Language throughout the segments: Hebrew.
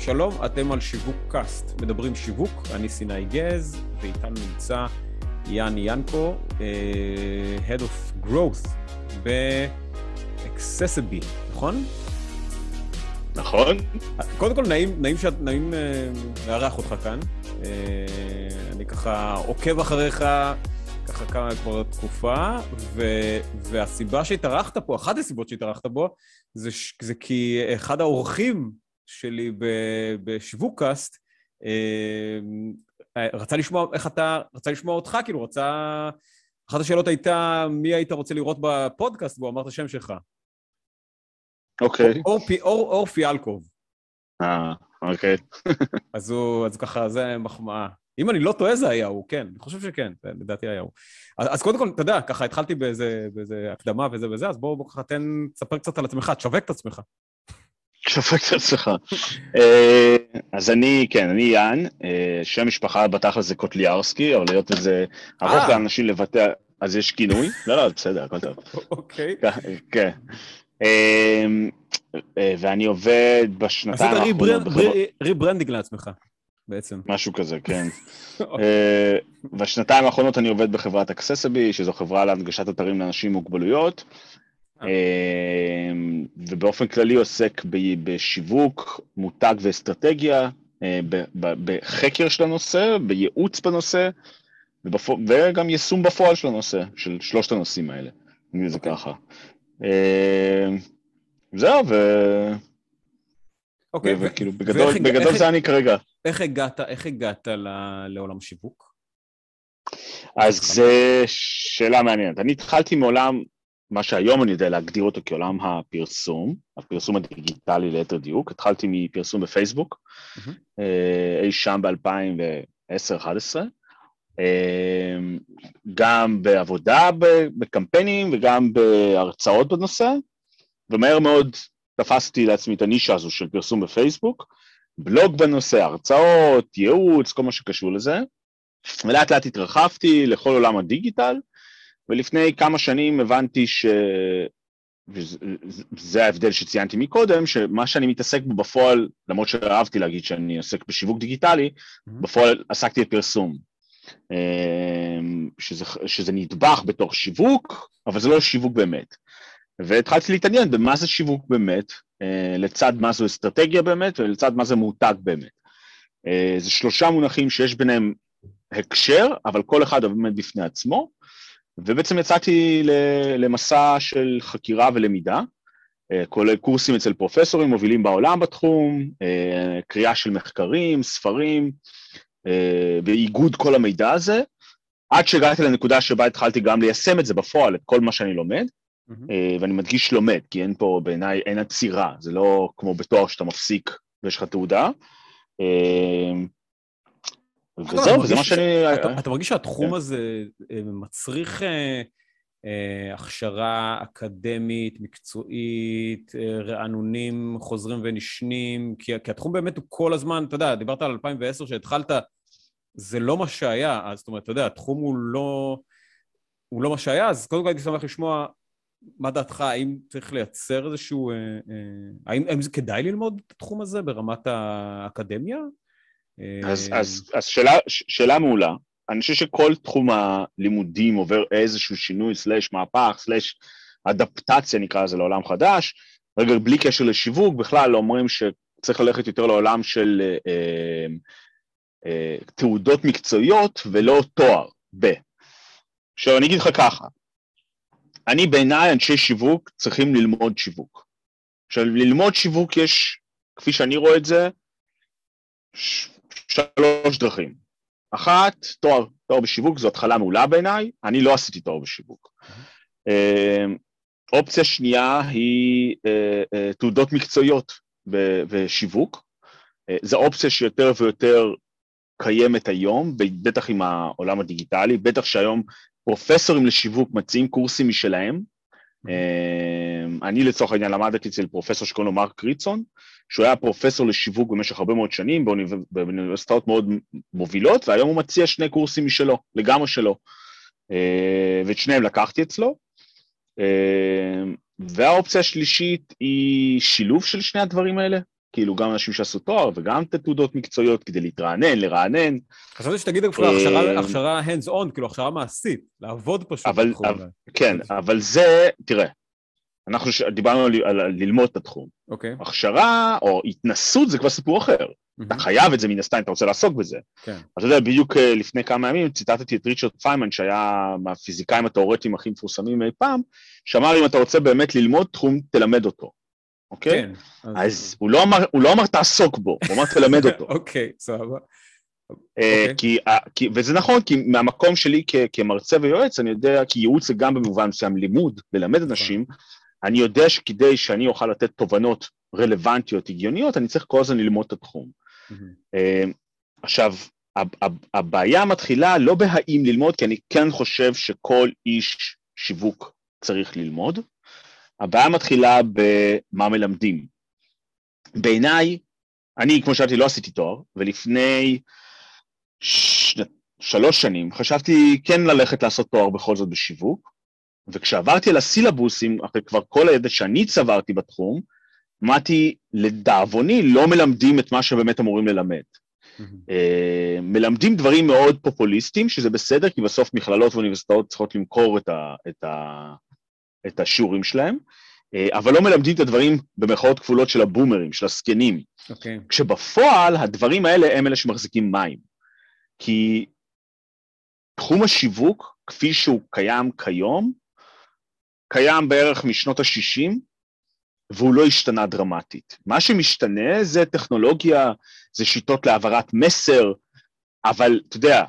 שלום, אתם על שיווק קאסט, מדברים שיווק, אני סיני גז, ואיתנו נמצא יאן ינקו, uh, Head of Growth ב-Accessible, נכון? נכון. קודם כל, נעים, נעים, שאת, נעים uh, לארח אותך כאן. Uh, אני ככה עוקב אחריך ככה כמה כבר תקופה, ו, והסיבה שהתארחת פה, אחת הסיבות שהתארחת בו, זה, זה כי אחד האורחים שלי בשווקאסט, אה, רצה לשמוע איך אתה, רצה לשמוע אותך, כאילו רצה... אחת השאלות הייתה, מי היית רוצה לראות בפודקאסט, והוא אמר את השם שלך. אוקיי. אור פיאלקוב. אה, אוקיי. אז הוא, אז ככה, זה מחמאה. אם אני לא טועה זה היה הוא, כן, אני חושב שכן, לדעתי היה הוא. אז, אז קודם כל, אתה יודע, ככה התחלתי באיזה, באיזה הקדמה וזה וזה, אז בואו בוא ככה תן, תספר קצת על עצמך, תשווק את עצמך. תשווק את עצמך. אה, אז אני, כן, אני יאן, אה, שם משפחה בתכל'ס זה קוטליארסקי, אבל להיות איזה ארוך אה. לאנשים לבטא, אז יש כינוי? לא, לא, בסדר, הכל טוב. אוקיי. כן. ואני עובד בשנתיים האחרונות. עשית ריברנדינג לעצמך. בעצם. משהו כזה, כן. אה, בשנתיים האחרונות אני עובד בחברת אקססיבי, שזו חברה להנגשת אתרים לאנשים עם מוגבלויות, ובאופן כללי עוסק בשיווק, מותג ואסטרטגיה, בחקר של הנושא, בייעוץ בנושא, וגם יישום בפועל של הנושא, של שלושת הנושאים האלה, נגיד את זה אוקיי. ככה. זהו, ו... אוקיי, וכאילו, בגדול זה אני כרגע. איך הגעת, איך הגעת לעולם שיווק? אז זו שאלה מעניינת. אני התחלתי מעולם, מה שהיום אני יודע להגדיר אותו כעולם הפרסום, הפרסום הדיגיטלי ליתר דיוק. התחלתי מפרסום בפייסבוק, mm-hmm. אי שם ב-2010-2011. אה, גם בעבודה בקמפיינים וגם בהרצאות בנושא, ומהר מאוד תפסתי לעצמי את הנישה הזו של פרסום בפייסבוק, בלוג בנושא, הרצאות, ייעוץ, כל מה שקשור לזה, ולאט לאט התרחבתי לכל עולם הדיגיטל, ולפני כמה שנים הבנתי ש... וזה ההבדל שציינתי מקודם, שמה שאני מתעסק בו בפועל, למרות שאהבתי להגיד שאני עוסק בשיווק דיגיטלי, mm-hmm. בפועל עסקתי בפרסום. אמ, שזה, שזה נדבך בתוך שיווק, אבל זה לא שיווק באמת. והתחלתי להתעניין במה זה שיווק באמת, אה, לצד מה זו אסטרטגיה באמת ולצד מה זה מותג באמת. אה, זה שלושה מונחים שיש ביניהם הקשר, אבל כל אחד עומד בפני עצמו, ובעצם יצאתי למסע של חקירה ולמידה, אה, כולל קורסים אצל פרופסורים מובילים בעולם בתחום, קריאה של מחקרים, ספרים, ואיגוד כל המידע הזה, עד שהגעתי לנקודה שבה התחלתי גם ליישם את זה בפועל, את כל מה שאני לומד, אה, ואני מדגיש לומד, כי אין פה בעיניי, אין עצירה, זה לא כמו בתואר שאתה מפסיק ויש לך תעודה. אה, וזהו, זה מה שאני... אתה מרגיש שהתחום כן. הזה אה, מצריך הכשרה אקדמית, מקצועית, רענונים חוזרים ונשנים, כי התחום באמת הוא כל הזמן, אתה יודע, דיברת על 2010 שהתחלת, זה לא מה שהיה, אז זאת אומרת, אתה יודע, התחום הוא לא... הוא לא מה שהיה, אז קודם כל הייתי שמח לשמוע מה דעתך, האם צריך לייצר איזשהו... אה, אה, האם, האם זה כדאי ללמוד את התחום הזה ברמת האקדמיה? אז, אה... אז, אז שאלה, שאלה מעולה. אני חושב שכל תחום הלימודים עובר איזשהו שינוי, סלאש מהפך, סלאש אדפטציה נקרא לזה לעולם חדש. רגע, בלי קשר לשיווק, בכלל אומרים שצריך ללכת יותר לעולם של אה, אה, אה, תעודות מקצועיות ולא תואר, ב. עכשיו אני אגיד לך ככה, אני בעיניי, אנשי שיווק צריכים ללמוד שיווק. עכשיו, ללמוד שיווק יש, כפי שאני רואה את זה, ש... שלוש דרכים. אחת, תואר, תואר בשיווק זו התחלה מעולה בעיניי, אני לא עשיתי תואר בשיווק. Mm-hmm. אופציה שנייה היא אה, אה, תעודות מקצועיות בשיווק. זו אופציה שיותר ויותר קיימת היום, בטח עם העולם הדיגיטלי, בטח שהיום פרופסורים לשיווק מציעים קורסים משלהם. אני לצורך העניין למדתי אצל פרופסור שקוראים לו מרק ריצון, שהוא היה פרופסור לשיווק במשך הרבה מאוד שנים באוניברסיטאות מאוד מובילות, והיום הוא מציע שני קורסים משלו, לגמרי שלו. אה, ואת שניהם לקחתי אצלו. אמ, והאופציה השלישית היא שילוב של שני הדברים האלה, כאילו גם אנשים שעשו תואר וגם את התעודות מקצועיות כדי להתרענן, לרענן. חשבתי שתגיד אפילו הכשרה, הכשרה hands on, כאילו הכשרה מעשית, לעבוד פשוט. אבל, אבל כן, אבל זה, תראה, אנחנו דיברנו על, על, על ללמוד את התחום. אוקיי. Okay. הכשרה או התנסות זה כבר סיפור אחר. Mm-hmm. אתה חייב את זה מן הסתם, אתה רוצה לעסוק בזה. כן. אתה יודע, בדיוק אה, לפני כמה ימים ציטטתי את ריצ'רד פיימן, שהיה מהפיזיקאים התאורטיים הכי מפורסמים אי פעם, שאמר אם אתה רוצה באמת ללמוד תחום, תלמד אותו. אוקיי? כן. אז, אז הוא, לא אמר, הוא לא אמר תעסוק בו, הוא אמר תלמד אותו. אוקיי, סבבה. Okay. כי, uh, כי, וזה נכון, כי מהמקום שלי כ, כמרצה ויועץ, אני יודע, כי ייעוץ זה גם במובן מסוים לימוד, ללמד נכון. אנשים, אני יודע שכדי שאני אוכל לתת תובנות רלוונטיות, הגיוניות, אני צריך כל הזמן ללמוד את התחום. Mm-hmm. עכשיו, הבעיה מתחילה לא בהאם ללמוד, כי אני כן חושב שכל איש שיווק צריך ללמוד, הבעיה מתחילה במה מלמדים. בעיניי, אני, כמו שאמרתי, לא עשיתי תואר, ולפני ש... שלוש שנים חשבתי כן ללכת לעשות תואר בכל זאת בשיווק, וכשעברתי על הסילבוסים, אחרי כבר כל הידע שאני צברתי בתחום, אמרתי, לדאבוני, לא מלמדים את מה שבאמת אמורים ללמד. Mm-hmm. מלמדים דברים מאוד פופוליסטיים, שזה בסדר, כי בסוף מכללות ואוניברסיטאות צריכות למכור את, ה, את, ה, את השיעורים שלהם, אה, אבל לא מלמדים את הדברים במרכאות כפולות של הבומרים, של הזקנים. Okay. אוקיי. כשבפועל הדברים האלה הם אלה שמחזיקים מים. כי תחום השיווק, כפי שהוא קיים כיום, קיים בערך משנות ה-60, והוא לא השתנה דרמטית. מה שמשתנה זה טכנולוגיה, זה שיטות להעברת מסר, אבל אתה יודע,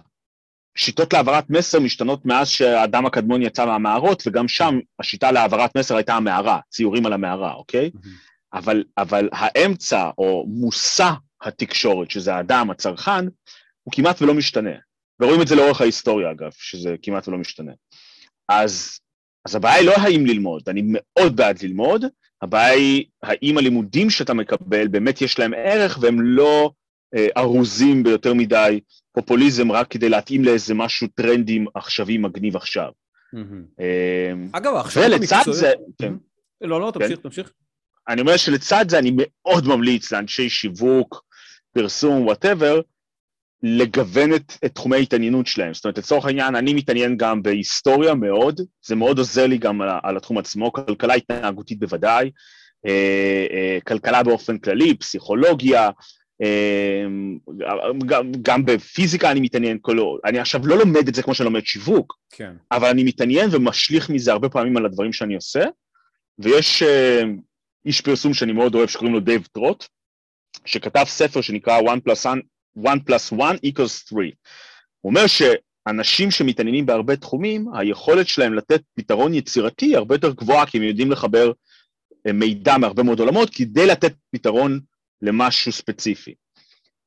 שיטות להעברת מסר משתנות מאז שהאדם הקדמון יצא מהמערות, וגם שם השיטה להעברת מסר הייתה המערה, ציורים על המערה, אוקיי? Mm-hmm. אבל, אבל האמצע, או מושא התקשורת, שזה האדם, הצרכן, הוא כמעט ולא משתנה. ורואים את זה לאורך ההיסטוריה, אגב, שזה כמעט ולא משתנה. אז, אז הבעיה היא לא האם ללמוד, אני מאוד בעד ללמוד, הבעיה היא האם הלימודים שאתה מקבל באמת יש להם ערך והם לא אה, ארוזים ביותר מדי פופוליזם רק כדי להתאים לאיזה משהו טרנדי עכשווי מגניב עכשיו. אה, אגב, עכשיו ולצד זה... כן. לא, לא, תמשיך, כן. תמשיך. אני אומר שלצד זה אני מאוד ממליץ לאנשי שיווק, פרסום, whatever, לגוון את, את תחומי ההתעניינות שלהם. זאת אומרת, לצורך העניין, אני מתעניין גם בהיסטוריה מאוד, זה מאוד עוזר לי גם על, על התחום עצמו, כלכלה התנהגותית בוודאי, אה, אה, כלכלה באופן כללי, פסיכולוגיה, אה, גם, גם בפיזיקה אני מתעניין, כל, אני עכשיו לא לומד את זה כמו שאני לומד שיווק, כן. אבל אני מתעניין ומשליך מזה הרבה פעמים על הדברים שאני עושה, ויש אה, איש פרסום שאני מאוד אוהב שקוראים לו דייב טרוט, שכתב ספר שנקרא One Plus 1 plus 1 equals 3. הוא אומר שאנשים שמתעניינים בהרבה תחומים, היכולת שלהם לתת פתרון יצירתי היא הרבה יותר גבוהה, כי הם יודעים לחבר אה, מידע מהרבה מאוד עולמות כדי לתת פתרון למשהו ספציפי.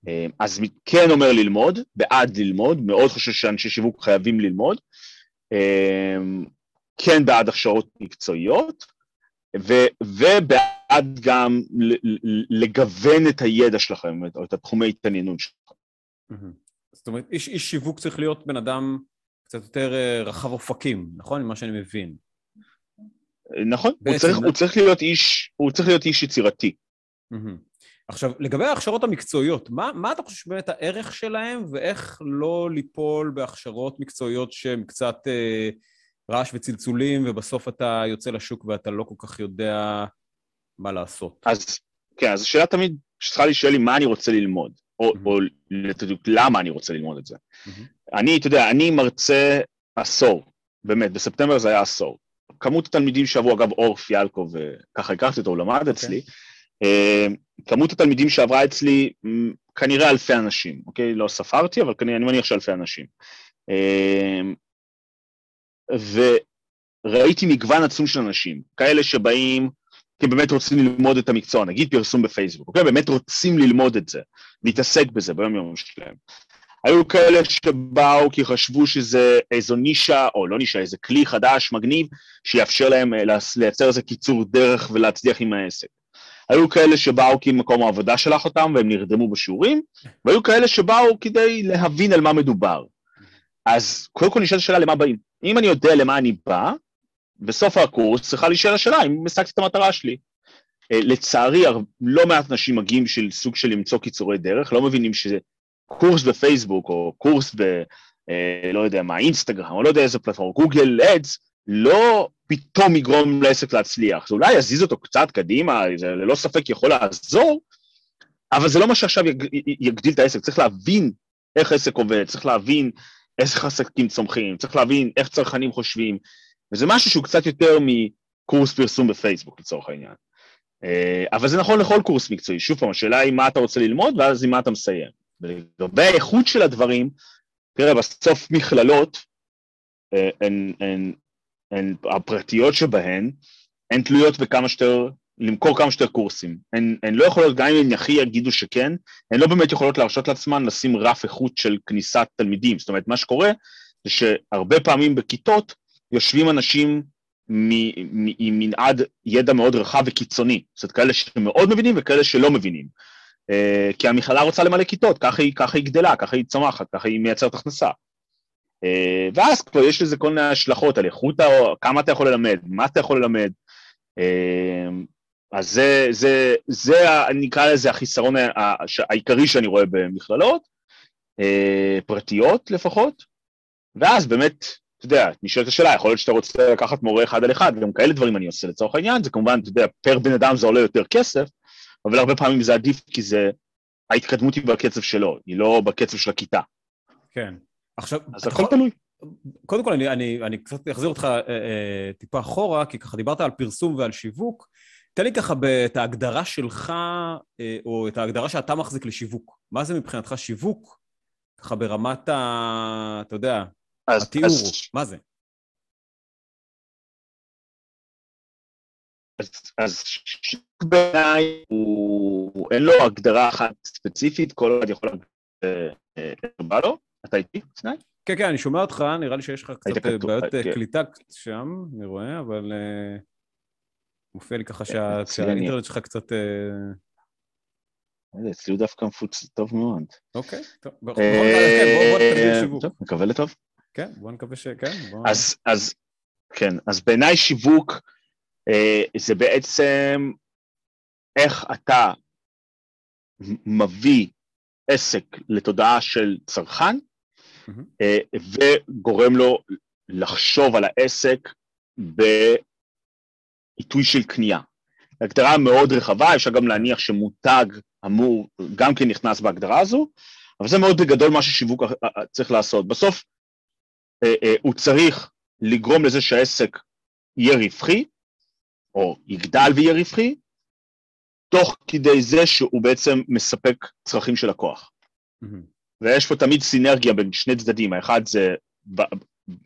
אה, אז כן אומר ללמוד, בעד ללמוד, מאוד חושב שאנשי שיווק חייבים ללמוד, אה, כן בעד הכשרות מקצועיות, ובעד גם לגוון את הידע שלכם, או את התחומי התעניינות שלכם. זאת אומרת, איש, איש שיווק צריך להיות בן אדם קצת יותר אה, רחב אופקים, נכון? ממה שאני מבין. נכון, הוא צריך, הוא צריך להיות איש, הוא צריך להיות איש יצירתי. עכשיו, לגבי ההכשרות המקצועיות, מה, מה אתה חושב שבאמת הערך שלהם, ואיך לא ליפול בהכשרות מקצועיות שהן קצת אה, רעש וצלצולים, ובסוף אתה יוצא לשוק ואתה לא כל כך יודע מה לעשות. אז כן, אז השאלה תמיד שצריכה להישאל לי מה אני רוצה ללמוד, או, mm-hmm. או למה אני רוצה ללמוד את זה. Mm-hmm. אני, אתה יודע, אני מרצה עשור, באמת, בספטמבר זה היה עשור. כמות התלמידים שעברו, אגב, אור פיאלקו, וככה הכרתי אותו, הוא למד okay. אוקיי. אצלי, uh, כמות התלמידים שעברה אצלי, כנראה אלפי אנשים, אוקיי? לא ספרתי, אבל כנראה, אני מניח שאלפי אנשים. Uh, וראיתי מגוון עצום של אנשים, כאלה שבאים כי באמת רוצים ללמוד את המקצוע, נגיד פרסום בפייסבוק, אוקיי? באמת רוצים ללמוד את זה, להתעסק בזה ביום יום שלהם. היו כאלה שבאו כי חשבו שזה איזו נישה, או לא נישה, איזה כלי חדש, מגניב, שיאפשר להם אה, לייצר איזה קיצור דרך ולהצליח עם העסק. היו כאלה שבאו כי מקום העבודה שלח אותם והם נרדמו בשיעורים, והיו כאלה שבאו כדי להבין על מה מדובר. אז קודם כל נשאלת השאלה למה באים. אם אני יודע למה אני בא, בסוף הקורס צריכה להישאל השאלה אם השגתי את המטרה שלי. לצערי, לא מעט אנשים מגיעים של סוג של למצוא קיצורי דרך, לא מבינים שזה קורס בפייסבוק או קורס ב... לא יודע מה, אינסטגרם, או לא יודע איזה פלטפורמה, גוגל אדס, לא פתאום יגרום לעסק להצליח. זה אולי יזיז אותו קצת קדימה, זה ללא ספק יכול לעזור, אבל זה לא מה שעכשיו יג, יגדיל את העסק. צריך להבין איך עסק עובד, צריך להבין איך עסקים צומחים, צריך להבין איך צרכנים חושבים, וזה משהו שהוא קצת יותר מקורס פרסום בפייסבוק לצורך העניין. אה, אבל זה נכון לכל קורס מקצועי. שוב פעם, השאלה היא מה אתה רוצה ללמוד ואז עם מה אתה מסיים. ולגבי האיכות של הדברים, תראה, בסוף מכללות, אה, הן, הן, הן, הפרטיות שבהן, הן תלויות בכמה שיותר, למכור כמה שיותר קורסים. הן, הן לא יכולות, גם אם הן הכי יגידו שכן, הן לא באמת יכולות להרשות לעצמן לשים רף איכות של כניסת תלמידים. זאת אומרת, מה שקורה זה שהרבה פעמים בכיתות יושבים אנשים עם מנעד ידע מאוד רחב וקיצוני. זאת אומרת, כאלה שמאוד מבינים וכאלה שלא מבינים. Uh, כי המכללה רוצה למלא כיתות, ככה היא, ככה היא גדלה, ככה היא צומחת, ככה היא מייצרת הכנסה. Uh, ואז כבר יש לזה כל מיני השלכות על איכות, כמה אתה יכול ללמד, מה אתה יכול ללמד. Uh, אז זה, זה, זה, אני אקרא לזה החיסרון העיקרי שאני רואה במכללות, uh, פרטיות לפחות, ואז באמת, אתה יודע, נשאלת השאלה, יכול להיות שאתה רוצה לקחת מורה אחד על אחד, וגם כאלה דברים אני עושה לצורך העניין, זה כמובן, אתה יודע, פר בן אדם זה עולה יותר כסף, אבל הרבה פעמים זה עדיף כי זה, ההתקדמות היא בקצב שלו, היא לא בקצב של הכיתה. כן. עכשיו... אז הכל תלוי. קודם כל, אני, אני, אני קצת אחזיר אותך אה, אה, טיפה אחורה, כי ככה דיברת על פרסום ועל שיווק. תן לי ככה את ההגדרה שלך, אה, או את ההגדרה שאתה מחזיק לשיווק. מה זה מבחינתך שיווק? ככה ברמת ה... אתה יודע, אז, התיאור, אז, מה זה? אז, אז שיווק בעיניי הוא, אין לו הגדרה אחת ספציפית, כל אחד יכול להגיד בא לו. אתה איתי, סנאי? כן, כן, אני שומע אותך, נראה לי שיש לך קצת בעיות כן. קליטה שם, אני רואה, אבל מופיע לי ככה שהאינטרנט שלך קצת... אצלי הוא דווקא מפוץ טוב מאוד. אוקיי, טוב. בוא נקווה שיווק. טוב, מקווה לטוב. כן, בוא נקווה ש... כן, בוא... אז, כן, אז בעיניי שיווק זה בעצם איך אתה מביא עסק לתודעה של צרכן, mm-hmm. וגורם לו לחשוב על העסק בעיתוי של קנייה. הגדרה מאוד רחבה, אפשר גם להניח שמותג אמור, גם כן נכנס בהגדרה הזו, אבל זה מאוד בגדול מה ששיווק צריך לעשות. בסוף הוא צריך לגרום לזה שהעסק יהיה רווחי, או יגדל ויהיה רווחי, תוך כדי זה שהוא בעצם מספק צרכים של לקוח. Mm-hmm. ויש פה תמיד סינרגיה בין שני צדדים, האחד זה,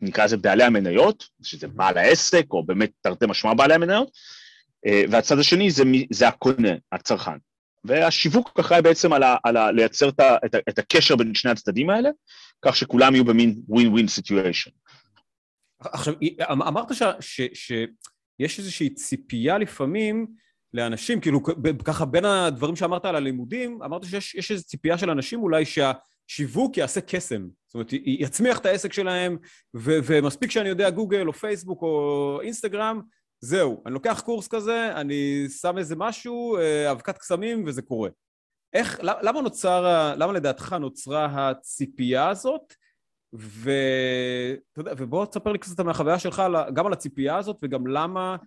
נקרא לזה בעלי המניות, שזה בעל העסק, או באמת תרתי משמע בעלי המניות, אה, והצד השני זה, זה הקונה, הצרכן. והשיווק אחראי בעצם על, ה, על ה, לייצר את, ה, את, ה, את הקשר בין שני הצדדים האלה, כך שכולם יהיו במין win-win situation. עכשיו, אמ, אמרת ש, ש, שיש איזושהי ציפייה לפעמים לאנשים, כאילו ככה בין הדברים שאמרת על הלימודים, אמרת שיש איזו ציפייה של אנשים אולי שהשיווק יעשה קסם. זאת אומרת, יצמיח את העסק שלהם, ו- ומספיק שאני יודע גוגל או פייסבוק או אינסטגרם, זהו, אני לוקח קורס כזה, אני שם איזה משהו, אה, אבקת קסמים, וזה קורה. איך, למה נוצר, למה לדעתך נוצרה הציפייה הזאת? ו... יודע, ובוא תספר לי קצת מהחוויה שלך גם על הציפייה הזאת וגם למה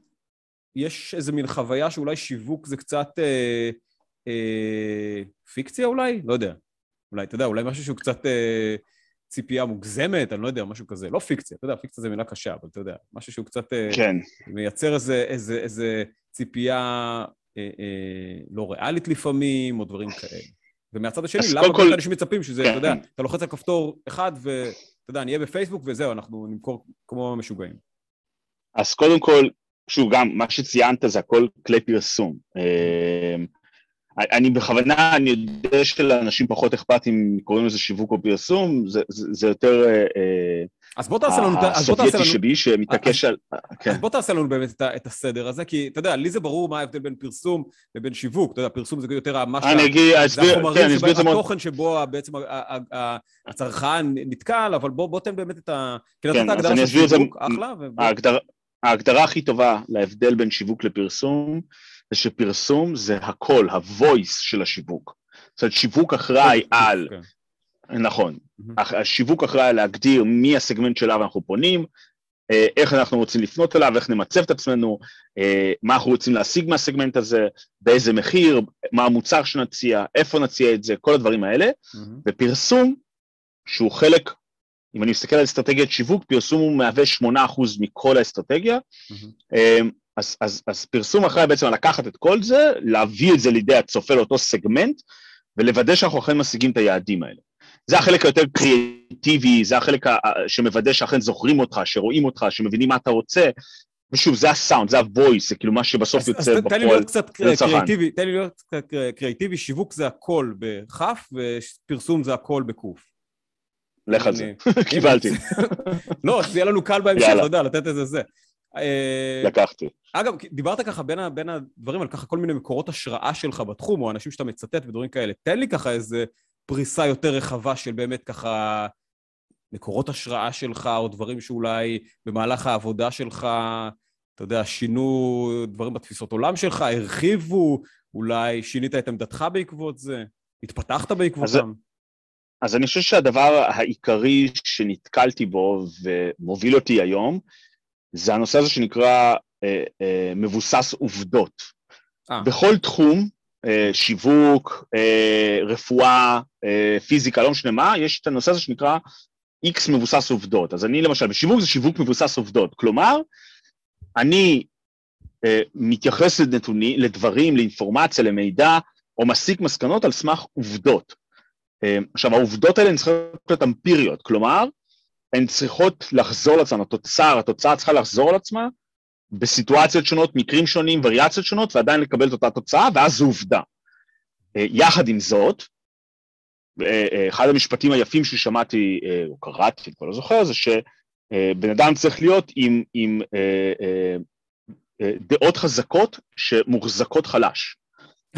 יש איזה מין חוויה שאולי שיווק זה קצת אה, אה, פיקציה אולי? לא יודע. אולי, אתה יודע, אולי משהו שהוא קצת אה, ציפייה מוגזמת, אני לא יודע, משהו כזה. לא פיקציה, אתה יודע, פיקציה זה מילה קשה, אבל אתה יודע, משהו שהוא קצת... אה, כן. מייצר איזה, איזה, איזה ציפייה אה, אה, לא ריאלית לפעמים, או דברים כאלה. ומהצד השני, למה כל אנשים מצפים שזה, כן. אתה יודע, אתה לוחץ על כפתור אחד ואתה יודע, נהיה בפייסבוק וזהו, אנחנו נמכור כמו משוגעים. אז קודם כל, שוב, גם מה שציינת זה הכל כלי פרסום. אני בכוונה, אני יודע שלאנשים פחות אכפת אם קוראים לזה שיווק או פרסום, זה, זה, זה יותר... אה, אה, אז בוא תעשה לנו... הסובייטי שבי שמתעקש על... כן. אז בוא תעשה לנו באמת את, את הסדר הזה, כי אתה יודע, לי זה ברור מה ההבדל בין פרסום לבין שיווק. אתה יודע, פרסום זה יותר מה שה... אני אגיד, אסביר, כן, אני אסביר את זה מאוד... התוכן שבו בעצם הצרכן נתקל, אבל בוא תן באמת את ה... כן, אז אני אסביר את זה... אחלה. ההגדרה הכי טובה להבדל בין שיווק לפרסום זה שפרסום זה הקול, ה-voice של השיווק. זאת אומרת, שיווק אחראי על... כן. נכון. השיווק אחראי להגדיר מי הסגמנט שאליו אנחנו פונים, אה, איך אנחנו רוצים לפנות אליו, איך נמצב את עצמנו, אה, מה אנחנו רוצים להשיג מהסגמנט הזה, באיזה מחיר, מה המוצר שנציע, איפה נציע את זה, כל הדברים האלה. ופרסום, שהוא חלק, אם אני מסתכל על אסטרטגיית שיווק, פרסום הוא מהווה 8% מכל האסטרטגיה. אז, אז, אז פרסום אחראי בעצם לקחת את כל זה, להביא את זה לידי הצופה לאותו סגמנט, ולוודא שאנחנו אכן משיגים את היעדים האלה. זה החלק היותר קריאטיבי, זה החלק שמוודא שאכן זוכרים אותך, שרואים אותך, שמבינים מה אתה רוצה. ושוב, זה הסאונד, זה הוויס, זה כאילו מה שבסוף יוצא בפועל. תן לי להיות קצת קריאטיבי, תן לי להיות קצת קריאטיבי, שיווק זה הכל בכף, ופרסום זה הכל בקוף. לך על זה, קיבלתי. לא, שיהיה לנו קל בהמשך, אתה יודע, לתת איזה זה. אה, לקחתי. אגב, דיברת ככה בין, בין הדברים על ככה כל מיני מקורות השראה שלך בתחום, או אנשים שאתה מצטט ודברים כאלה. תן לי ככה איזה פריסה יותר רחבה של באמת ככה מקורות השראה שלך, או דברים שאולי במהלך העבודה שלך, אתה יודע, שינו דברים בתפיסות עולם שלך, הרחיבו, אולי שינית את עמדתך בעקבות זה, התפתחת בעקבותם. אז, אז אני חושב שהדבר העיקרי שנתקלתי בו ומוביל אותי היום, זה הנושא הזה שנקרא אה, אה, מבוסס עובדות. אה. בכל תחום, אה, שיווק, אה, רפואה, אה, פיזיקה, לא משנה מה, יש את הנושא הזה שנקרא X מבוסס עובדות. אז אני למשל, בשיווק זה שיווק מבוסס עובדות. כלומר, אני אה, מתייחס לנתונים, לדברים, לאינפורמציה, למידע, או מסיק מסקנות על סמך עובדות. אה, עכשיו, העובדות האלה צריכות להיות אמפיריות, כלומר, הן צריכות לחזור לעצמן, התוצר, התוצאה צריכה לחזור על עצמה בסיטואציות שונות, מקרים שונים, וריאציות שונות, ועדיין לקבל את אותה תוצאה, ואז זו עובדה. אה, יחד עם זאת, אה, אה, אחד המשפטים היפים ששמעתי, או קראתי, אני כבר לא זוכר, זה שבן אדם צריך להיות עם, עם דעות חזקות שמוחזקות חלש.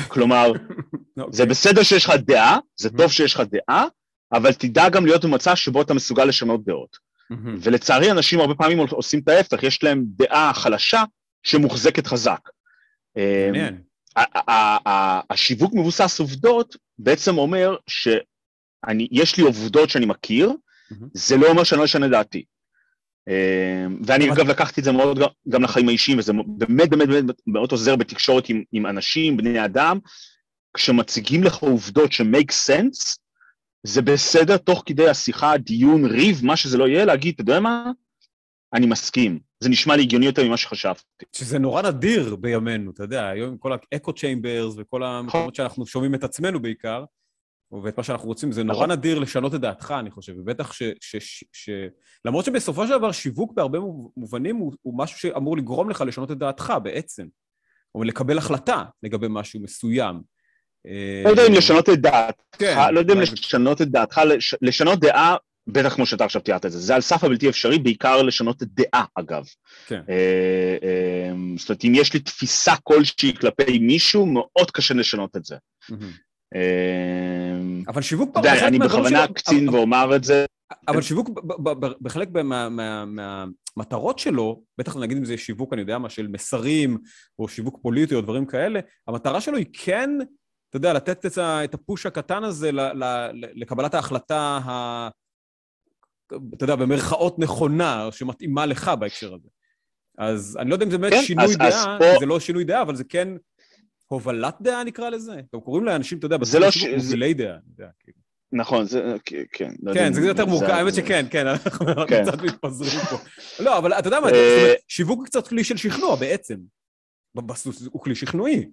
כלומר, okay. זה אוקיי. בסדר שיש לך דעה, זה טוב שיש לך דעה, אבל תדע גם להיות במצב שבו אתה מסוגל לשנות דעות. Mm-hmm. ולצערי אנשים הרבה פעמים עושים את ההפך, יש להם דעה חלשה שמוחזקת חזק. מעניין. השיווק מבוסס עובדות בעצם אומר שיש לי עובדות שאני מכיר. זה לא אומר שאני לא אשנה דעתי. ואני אגב לקחתי את זה מאוד גם לחיים האישיים, וזה באמת באמת באמת מאוד עוזר בתקשורת עם, עם אנשים, בני אדם, כשמציגים לך עובדות ש-make sense, זה בסדר תוך כדי השיחה, דיון, ריב, מה שזה לא יהיה, להגיד, אתה יודע מה? אני מסכים. זה נשמע לי הגיוני יותר ממה שחשבתי. שזה נורא נדיר בימינו, אתה יודע, היום עם כל האקו צ'יימברס וכל המקומות שאנחנו שומעים את עצמנו בעיקר, ואת מה שאנחנו רוצים, זה נורא נכון. נדיר לשנות את דעתך, אני חושב, ובטח ש... ש, ש, ש למרות שבסופו של דבר שיווק בהרבה מובנים הוא, הוא משהו שאמור לגרום לך לשנות את דעתך בעצם, או לקבל החלטה לגבי משהו מסוים. לא יודע אם לשנות את דעתך, כן, לא יודע אם לשנות את דעתך, לשנות דעה, בטח כמו שאתה עכשיו תיארת את זה, זה על סף הבלתי אפשרי, בעיקר לשנות את דעה אגב. כן. אה, אה, זאת אומרת, אם יש לי תפיסה כלשהי כלפי מישהו, מאוד קשה לשנות את זה. אה, אבל שיווק... אתה יודע, אני בכוונה אקצין ואומר את זה. אבל שיווק בחלק מהמטרות שלו, בטח נגיד אם זה שיווק, אני יודע מה, של מסרים, או שיווק פוליטי או דברים כאלה, המטרה שלו היא כן אתה יודע, לתת את הפוש הקטן הזה לקבלת ההחלטה, ה... אתה יודע, במרכאות נכונה, שמתאימה לך בהקשר הזה. אז אני לא יודע אם זה באמת כן, שינוי אז, דעה, אז פה... זה לא שינוי דעה, אבל זה כן הובלת דעה נקרא לזה. אתם קוראים לאנשים, אתה יודע, זה לא ש... מובילי דעה. נכון, זה, כן. לא כן, זה יותר מורכב, האמת שכן, כן, אנחנו כן. קצת מתפזרים פה. לא, אבל אתה יודע מה, שיווק הוא קצת כלי של שכנוע בעצם. הוא כלי שכנועי.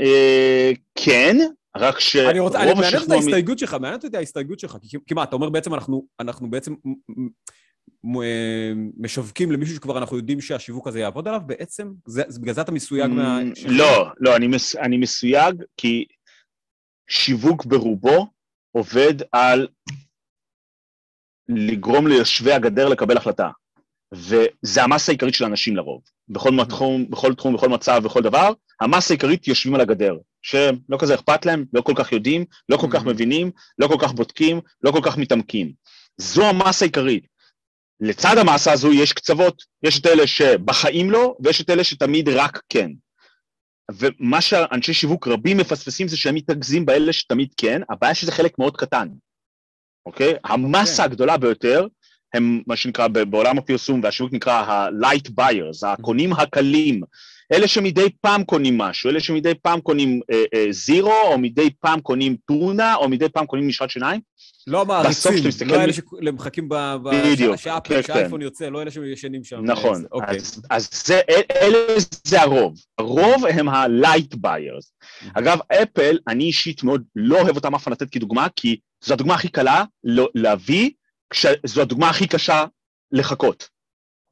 אה, כן, רק שרוב השכנוע... אני רוצה, אני מעניין את ההסתייגות שלך, מעניין אותי ההסתייגות שלך, כי מה, אתה אומר בעצם אנחנו, אנחנו בעצם אה, משווקים למישהו שכבר אנחנו יודעים שהשיווק הזה יעבוד עליו בעצם? זה, בגלל זה אתה מסויג מה... לא, לא, אני, מס, אני מסויג כי שיווק ברובו עובד על לגרום ליושבי הגדר לקבל החלטה. וזה המסה העיקרית של האנשים לרוב. בכל תחום, בכל תחום, בכל מצב, בכל דבר, המסה העיקרית יושבים על הגדר, שלא כזה אכפת להם, לא כל כך יודעים, לא כל כך מבינים, לא כל כך בודקים, לא כל כך מתעמקים. זו המסה העיקרית. לצד המסה הזו יש קצוות, יש את אלה שבחיים לא, ויש את אלה שתמיד רק כן. ומה שאנשי שיווק רבים מפספסים זה שהם מתרכזים באלה שתמיד כן, הבעיה שזה חלק מאוד קטן, אוקיי? המסה okay. הגדולה ביותר הם מה שנקרא בעולם הפרסום והשיווק נקרא ה-light buyers, הקונים הקלים, אלה שמדי פעם קונים משהו, אלה שמדי פעם קונים אה, אה, זירו, או מדי פעם קונים טונה, או מדי פעם קונים משחת שיניים. לא מעריצים, לא אלה שמחכים שהאייפון יוצא, לא אלה שישנים שם. נכון, אוקיי. אז זה, אלה זה הרוב. הרוב הם ה-light buyers. אגב, אפל, אני אישית מאוד לא אוהב אותם אף פעם לתת כדוגמה, כי זו הדוגמה הכי קלה להביא, זו הדוגמה הכי קשה לחכות.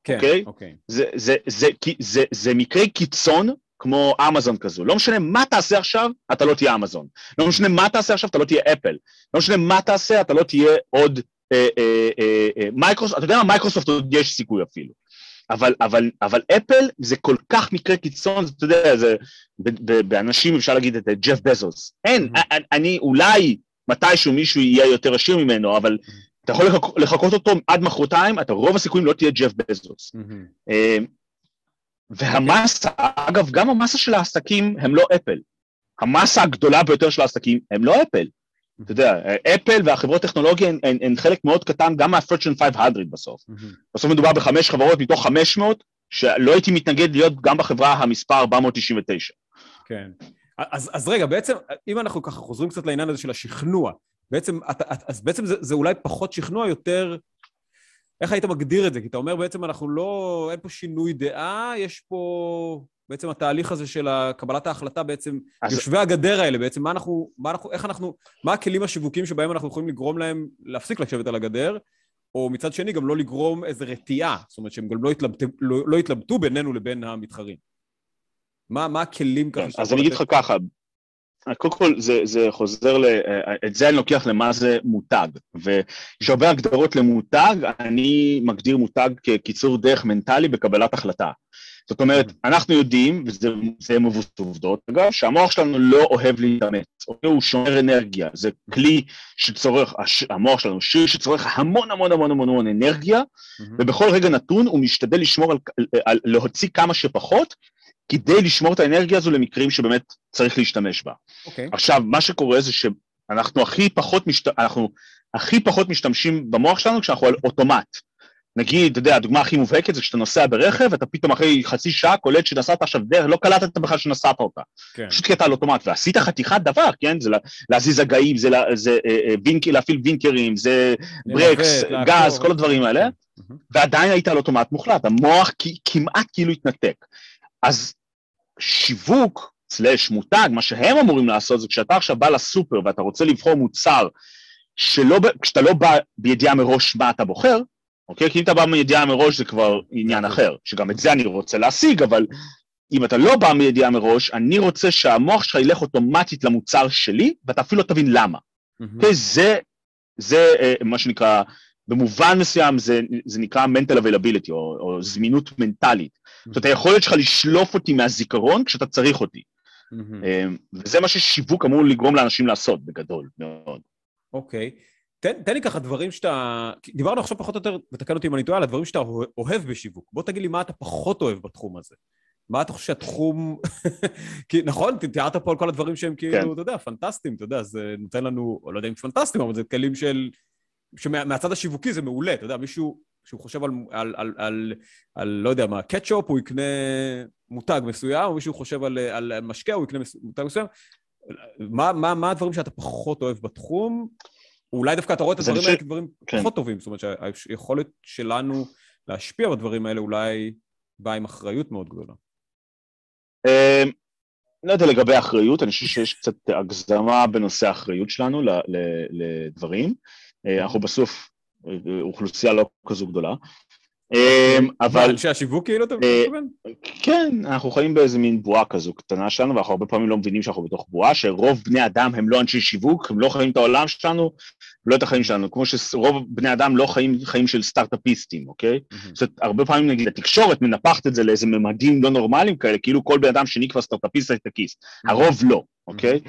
כן, אוקיי? אוקיי. זה, זה, זה, זה, זה, זה מקרה קיצון כמו אמזון כזו. לא משנה מה תעשה עכשיו, אתה לא תהיה אמזון. לא משנה מה תעשה עכשיו, אתה לא תהיה אפל. לא משנה מה תעשה, אתה לא תהיה עוד אה, אה, אה, אה, מייקרוסופט, אתה יודע מה, מייקרוסופט עוד יש סיכוי אפילו. אבל, אבל, אבל אפל זה כל כך מקרה קיצון, אתה יודע, זה, באנשים אפשר להגיד את ג'ף בזוס. אין, mm-hmm. אני אולי מתישהו מישהו יהיה יותר עשיר ממנו, אבל mm-hmm. אתה יכול לחכות, לחכות אותו עד מחרתיים, אתה רוב הסיכויים לא תהיה ג'ף בזוס. Mm-hmm. והמסה, אגב, גם המסה של העסקים הם לא אפל. המסה הגדולה ביותר של העסקים הם לא אפל. Mm-hmm. אתה יודע, אפל והחברות טכנולוגיה הן, הן, הן חלק מאוד קטן גם מה-Fortune 500 בסוף. Mm-hmm. בסוף מדובר בחמש חברות מתוך 500, שלא הייתי מתנגד להיות גם בחברה המספר 499. כן. אז, אז רגע, בעצם, אם אנחנו ככה חוזרים קצת לעניין הזה של השכנוע, בעצם, אתה, אז בעצם זה, זה אולי פחות שכנוע, יותר... איך היית מגדיר את זה? כי אתה אומר בעצם אנחנו לא... אין פה שינוי דעה, יש פה... בעצם התהליך הזה של קבלת ההחלטה בעצם, אז... יושבי הגדר האלה בעצם, מה אנחנו, מה אנחנו, איך אנחנו, מה הכלים השיווקים שבהם אנחנו יכולים לגרום להם להפסיק לשבת על הגדר, או מצד שני גם לא לגרום איזו רתיעה, זאת אומרת שהם גם לא יתלבטו, לא, לא יתלבטו בינינו לבין המתחרים. מה, מה הכלים ככה? כן, אז אני אגיד לך ככה, קודם כל זה, זה חוזר, ל, את זה אני לוקח למה זה מותג, ויש הרבה הגדרות למותג, אני מגדיר מותג כקיצור דרך מנטלי בקבלת החלטה. זאת אומרת, אנחנו יודעים, וזה מבוסס עובדות, אגב, שהמוח שלנו לא אוהב להתאמץ, אוקיי? הוא שומר אנרגיה, זה כלי שצורך, המוח שלנו שיר שצורך המון המון המון המון המון אנרגיה, ובכל רגע נתון הוא משתדל לשמור על, על, על להוציא כמה שפחות, כדי לשמור את האנרגיה הזו למקרים שבאמת צריך להשתמש בה. Okay. אוקיי. עכשיו, מה שקורה זה שאנחנו הכי פחות, משת... אנחנו הכי פחות משתמשים במוח שלנו כשאנחנו על אוטומט. נגיד, אתה יודע, הדוגמה הכי מובהקת זה כשאתה נוסע ברכב, אתה פתאום אחרי חצי שעה קולט שנסעת עכשיו דרך, לא קלטת בכלל שנסעת אותה. כן. פשוט קטע על אוטומט, ועשית חתיכת דבר, כן? זה להזיז הגאים, זה, לה, זה אה, אה, וינק, להפעיל וינקרים, זה ברקס, גז, כל הדברים האלה, כן. ועדיין היית על אוטומט מוחלט, המוח כמעט כאילו התנתק. אז שיווק, סלאש מותג, מה שהם אמורים לעשות זה כשאתה עכשיו בא לסופר ואתה רוצה לבחור מוצר שלא, כשאתה לא בא בידיעה מראש מה אתה בוחר, אוקיי? כי אם אתה בא מידיעה מראש זה כבר עניין אחר, שגם את זה אני רוצה להשיג, אבל אם אתה לא בא מידיעה מראש, אני רוצה שהמוח שלך ילך אוטומטית למוצר שלי, ואתה אפילו לא תבין למה. אוקיי? זה, זה אה, מה שנקרא, במובן מסוים זה, זה נקרא mental availability, או, או זמינות מנטלית. זאת היכולת שלך לשלוף אותי מהזיכרון כשאתה צריך אותי. אמ, וזה מה ששיווק אמור לגרום לאנשים לעשות, בגדול מאוד. אוקיי. תן, תן לי ככה דברים שאתה... דיברנו עכשיו פחות או יותר, ותקן אותי אם אני טועה, על הדברים שאתה אוהב בשיווק. בוא תגיד לי מה אתה פחות אוהב בתחום הזה. מה אתה חושב שהתחום... כי נכון, תיארת פה על כל הדברים שהם כאילו, כן. אתה יודע, פנטסטיים, אתה יודע, זה נותן לנו, לא יודע אם פנטסטיים, אבל זה כלים של... שמהצד השיווקי זה מעולה, אתה יודע, מישהו שהוא חושב על, על, על, על, על לא יודע מה, קטשופ, הוא יקנה מותג מסוים, או מישהו חושב על, על משקה, הוא יקנה מותג מסוים. מה, מה, מה הדברים שאתה פחות אוהב בתחום? אולי דווקא אתה רואה את הדברים האלה כדברים כן. פחות טובים, זאת אומרת שהיכולת שלנו להשפיע בדברים האלה אולי באה עם אחריות מאוד גדולה. אמ, לא יודע לגבי אחריות, אני חושב שיש קצת הגזמה בנושא האחריות שלנו לדברים. אה, אנחנו בסוף אוכלוסייה לא כזו גדולה. אמ, אבל... אנשי השיווק כאילו אתה אה, מתכוון? כן, אנחנו חיים באיזה מין בועה כזו קטנה שלנו, ואנחנו הרבה פעמים לא מבינים שאנחנו בתוך בועה, שרוב בני אדם הם לא אנשי שיווק, הם לא חיים את העולם שלנו, לא את החיים שלנו, כמו שרוב בני אדם לא חיים חיים של סטארט-אפיסטים, אוקיי? זאת אומרת, הרבה פעמים נגיד התקשורת מנפחת את זה לאיזה ממדים לא נורמליים כאלה, כאילו כל בן אדם שני כבר סטארט-אפיסט הייטקיסט, הרוב לא, אוקיי?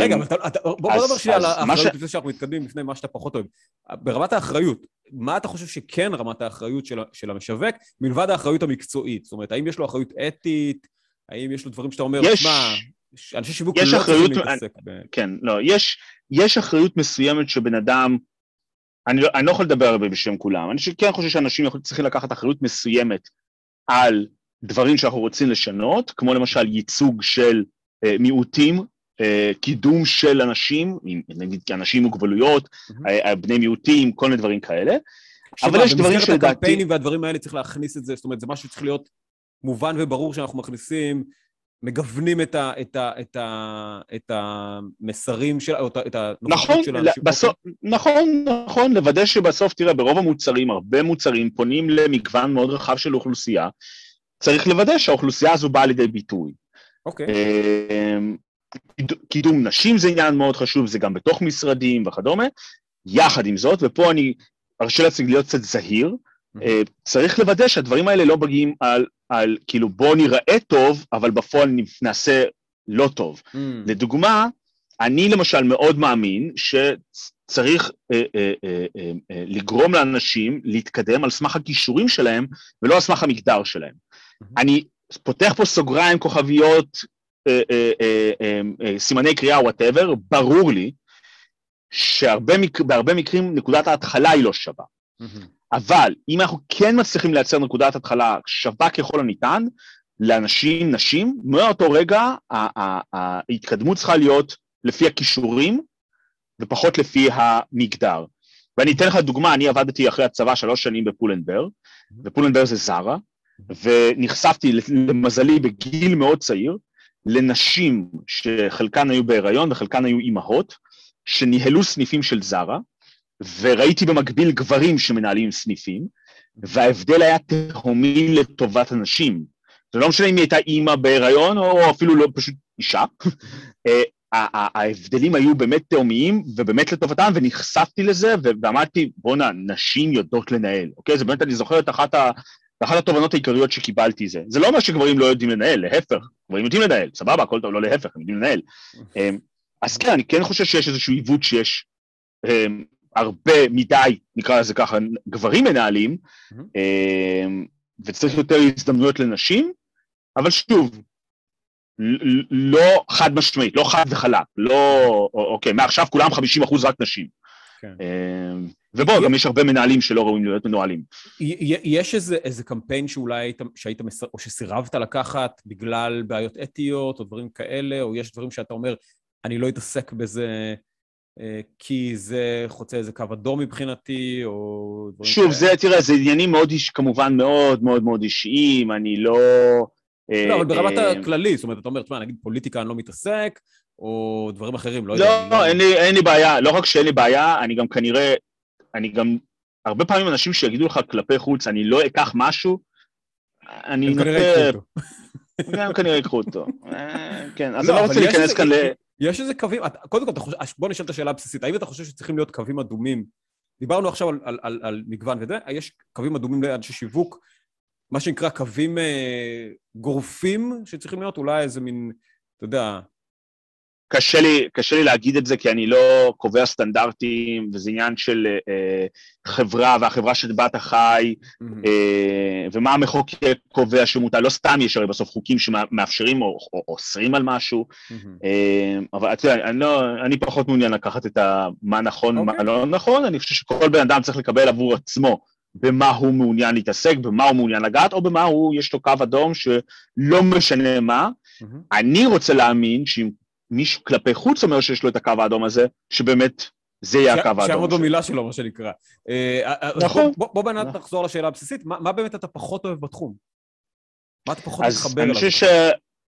רגע, אבל בוא נדבר שנייה על האחריות לפני שאנחנו מתקדמים, לפני מה שאתה פחות אוהב. ברמת האחריות, מה אתה חושב שכן רמת האחריות של, של המשווק, מלבד האחריות המקצועית? זאת אומרת, האם יש לו אחריות אתית, האם יש לו דברים שאתה אומר, יש- שמע, אנשי שיווק יש לא צריכים להתעסק ב... כן, לא, יש, יש אחריות מסוימת שבן אדם, אני לא, אני לא יכול לדבר הרבה בשם כולם, אני כן חושב שאנשים יכול- צריכים לקחת אחריות מסוימת על דברים שאנחנו רוצים לשנות, כמו למשל ייצוג של אה, מיעוטים, אה, קידום של אנשים, נגיד אנשים עם מוגבלויות. אה, אה, בני מיעוטים, כל מיני דברים כאלה. אבל יש דברים במסגרת שלדעתי- הקמפיינים והדברים האלה צריך להכניס את זה, זאת אומרת, זה משהו שצריך להיות מובן וברור שאנחנו מכניסים, מגוונים את, ה, את, ה, את, ה, את המסרים של, או את הנוכחות נכון, של האנשים. בסוף, נכון, נכון, לוודא שבסוף, תראה, ברוב המוצרים, הרבה מוצרים פונים למגוון מאוד רחב של אוכלוסייה, צריך לוודא שהאוכלוסייה הזו באה לידי ביטוי. אוקיי, אמ, קיד- קידום נשים זה עניין מאוד חשוב, זה גם בתוך משרדים וכדומה. יחד עם זאת, ופה אני ארשה לעצמי להיות קצת זהיר, אה, צריך לוודא שהדברים האלה לא מגיעים על, על כאילו בוא נראה טוב, אבל בפועל נעשה לא טוב. Mm, לדוגמה, אני למשל מאוד מאמין שצריך אה, אה, אה, אה, אה, לגרום לאנשים להתקדם על סמך הכישורים שלהם ולא על סמך המגדר שלהם. מהמם. אני פותח פה סוגריים, כוכביות, אה, אה, אה, אה, אה, סימני קריאה, וואטאבר, ברור לי שבהרבה מק... בהרבה מקרים נקודת ההתחלה היא לא שווה. מהמם. אבל אם אנחנו כן מצליחים לייצר נקודת התחלה שווה ככל הניתן, לאנשים, נשים, מאותו רגע ההתקדמות צריכה להיות לפי הכישורים ופחות לפי המגדר. ואני אתן לך דוגמה, אני עבדתי אחרי הצבא שלוש שנים בפולנבר, ופולנבר זה זרה, ונחשפתי למזלי בגיל מאוד צעיר לנשים שחלקן היו בהיריון וחלקן היו אימהות, שניהלו סניפים של זרה, וראיתי במקביל גברים שמנהלים סניפים, וההבדל היה תהומי לטובת הנשים. זה לא משנה אם היא הייתה אימא בהיריון או אפילו לא פשוט אישה. אה, ההבדלים היו באמת תהומיים ובאמת לטובתם, ונחשפתי לזה ואמרתי, בואנה, נשים יודעות לנהל, אוקיי? זה באמת, אני זוכר את אחת, ה, אחת התובנות העיקריות שקיבלתי זה. זה לא אומר שגברים לא יודעים לנהל, להפך, גברים יודעים לנהל, סבבה, הכל טוב, לא להפך, הם יודעים לנהל. אה, אז כן, אני כן חושב שיש איזשהו עיוות שיש אה, הרבה מדי, נקרא לזה ככה, גברים מנהלים, מהמם. אה, וצריך יותר הזדמנויות לנשים, אבל שוב, לא חד משמעית, לא חד וחלק, לא, אוקיי, מעכשיו כולם 50 אחוז רק נשים. כן. ובואו, גם יש הרבה מנהלים שלא ראויים להיות מנוהלים. יש איזה, איזה קמפיין שאולי היית, שהיית מסר, או שסירבת לקחת בגלל בעיות אתיות או דברים כאלה, או יש דברים שאתה אומר, אני לא אתעסק בזה אה, כי זה חוצה איזה קו אדום מבחינתי, או דברים שוב, כאלה? זה, תראה, זה עניינים מאוד, כמובן מאוד מאוד מאוד אישיים, אני לא... אה, לא, אבל ברמת אה, הכללי, זאת אומרת, אתה אומר, תשמע, נגיד פוליטיקה אני לא מתעסק, או דברים אחרים, לא יודע. לא, אין לי, אין לי בעיה, לא רק שאין לי בעיה, אני גם כנראה, אני גם, הרבה פעמים אנשים שיגידו לך כלפי חוץ, אני לא אקח משהו, אני הם נוטה. גם כנראה ייקחו אותו. אה, כן, אז לא, אני לא רוצה להיכנס כאן ל... יש איזה קווים, קודם כל, בוא נשאל את השאלה הבסיסית, האם אתה חושב שצריכים להיות קווים אדומים? דיברנו עכשיו על, על, על, על מגוון וזה, יש קווים אדומים לאנשי שיווק, מה שנקרא קווים אה, גורפים שצריכים להיות, אולי איזה מין, אתה יודע, קשה לי, קשה לי להגיד את זה, כי אני לא קובע סטנדרטים, וזה עניין של אה, חברה, והחברה שבה אתה חי, אה, ומה המחוקק קובע שמותר, לא סתם יש הרי בסוף חוקים שמאפשרים או או אוסרים על משהו, אה, אבל אתה יודע, אני, לא, אני פחות מעוניין לקחת את ה, מה נכון, מה אוקיי. לא נכון, אני חושב שכל בן אדם צריך לקבל עבור עצמו במה הוא מעוניין להתעסק, במה הוא מעוניין לגעת, או במה הוא, יש לו קו אדום שלא משנה מה. אני רוצה להאמין שאם מישהו כלפי חוץ אומר שיש לו את הקו האדום הזה, שבאמת זה יהיה הקו האדום שיעמוד. במילה שלו, מה שנקרא. אה, אז נכון. בוא- באמת נכון. נחזור לשאלה הבסיסית, מה באמת אתה פחות אוהב בתחום? מה אתה פחות מתחבר אליו?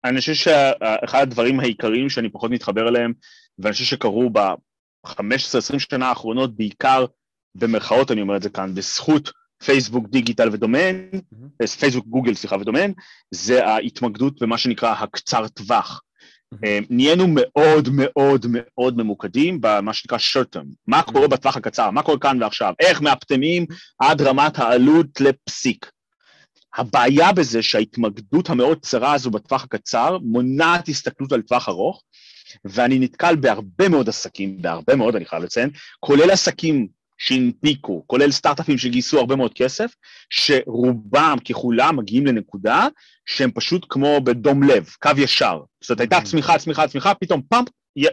אני חושב שאחד הדברים העיקריים שאני פחות מתחבר אליהם, ואני חושב שקרו ב-15-20 שנה האחרונות, בעיקר במרכאות, אני אומר את זה כאן, בזכות פייסבוק דיגיטל ודומיין. פייסבוק גוגל, סליחה, ודומיין, זה ההתמקדות במה שנקרא הקצר טווח. אה, נהיינו מאוד מאוד מאוד ממוקדים במה שנקרא short term, מה קורה בטווח הקצר, מה קורה כאן ועכשיו, איך מאפטמים עד רמת העלות לפסיק. הבעיה בזה שההתמקדות המאוד צרה הזו בטווח הקצר מונעת הסתכלות על טווח ארוך, ואני נתקל בהרבה מאוד עסקים, בהרבה מאוד אני חייב לציין, כולל עסקים שהנפיקו, כולל סטארט-אפים שגייסו הרבה מאוד כסף, שרובם ככולם מגיעים לנקודה שהם פשוט כמו בדום לב, קו ישר. זאת אומרת, הייתה mm-hmm. צמיחה, צמיחה, צמיחה, פתאום פאמפ, אה,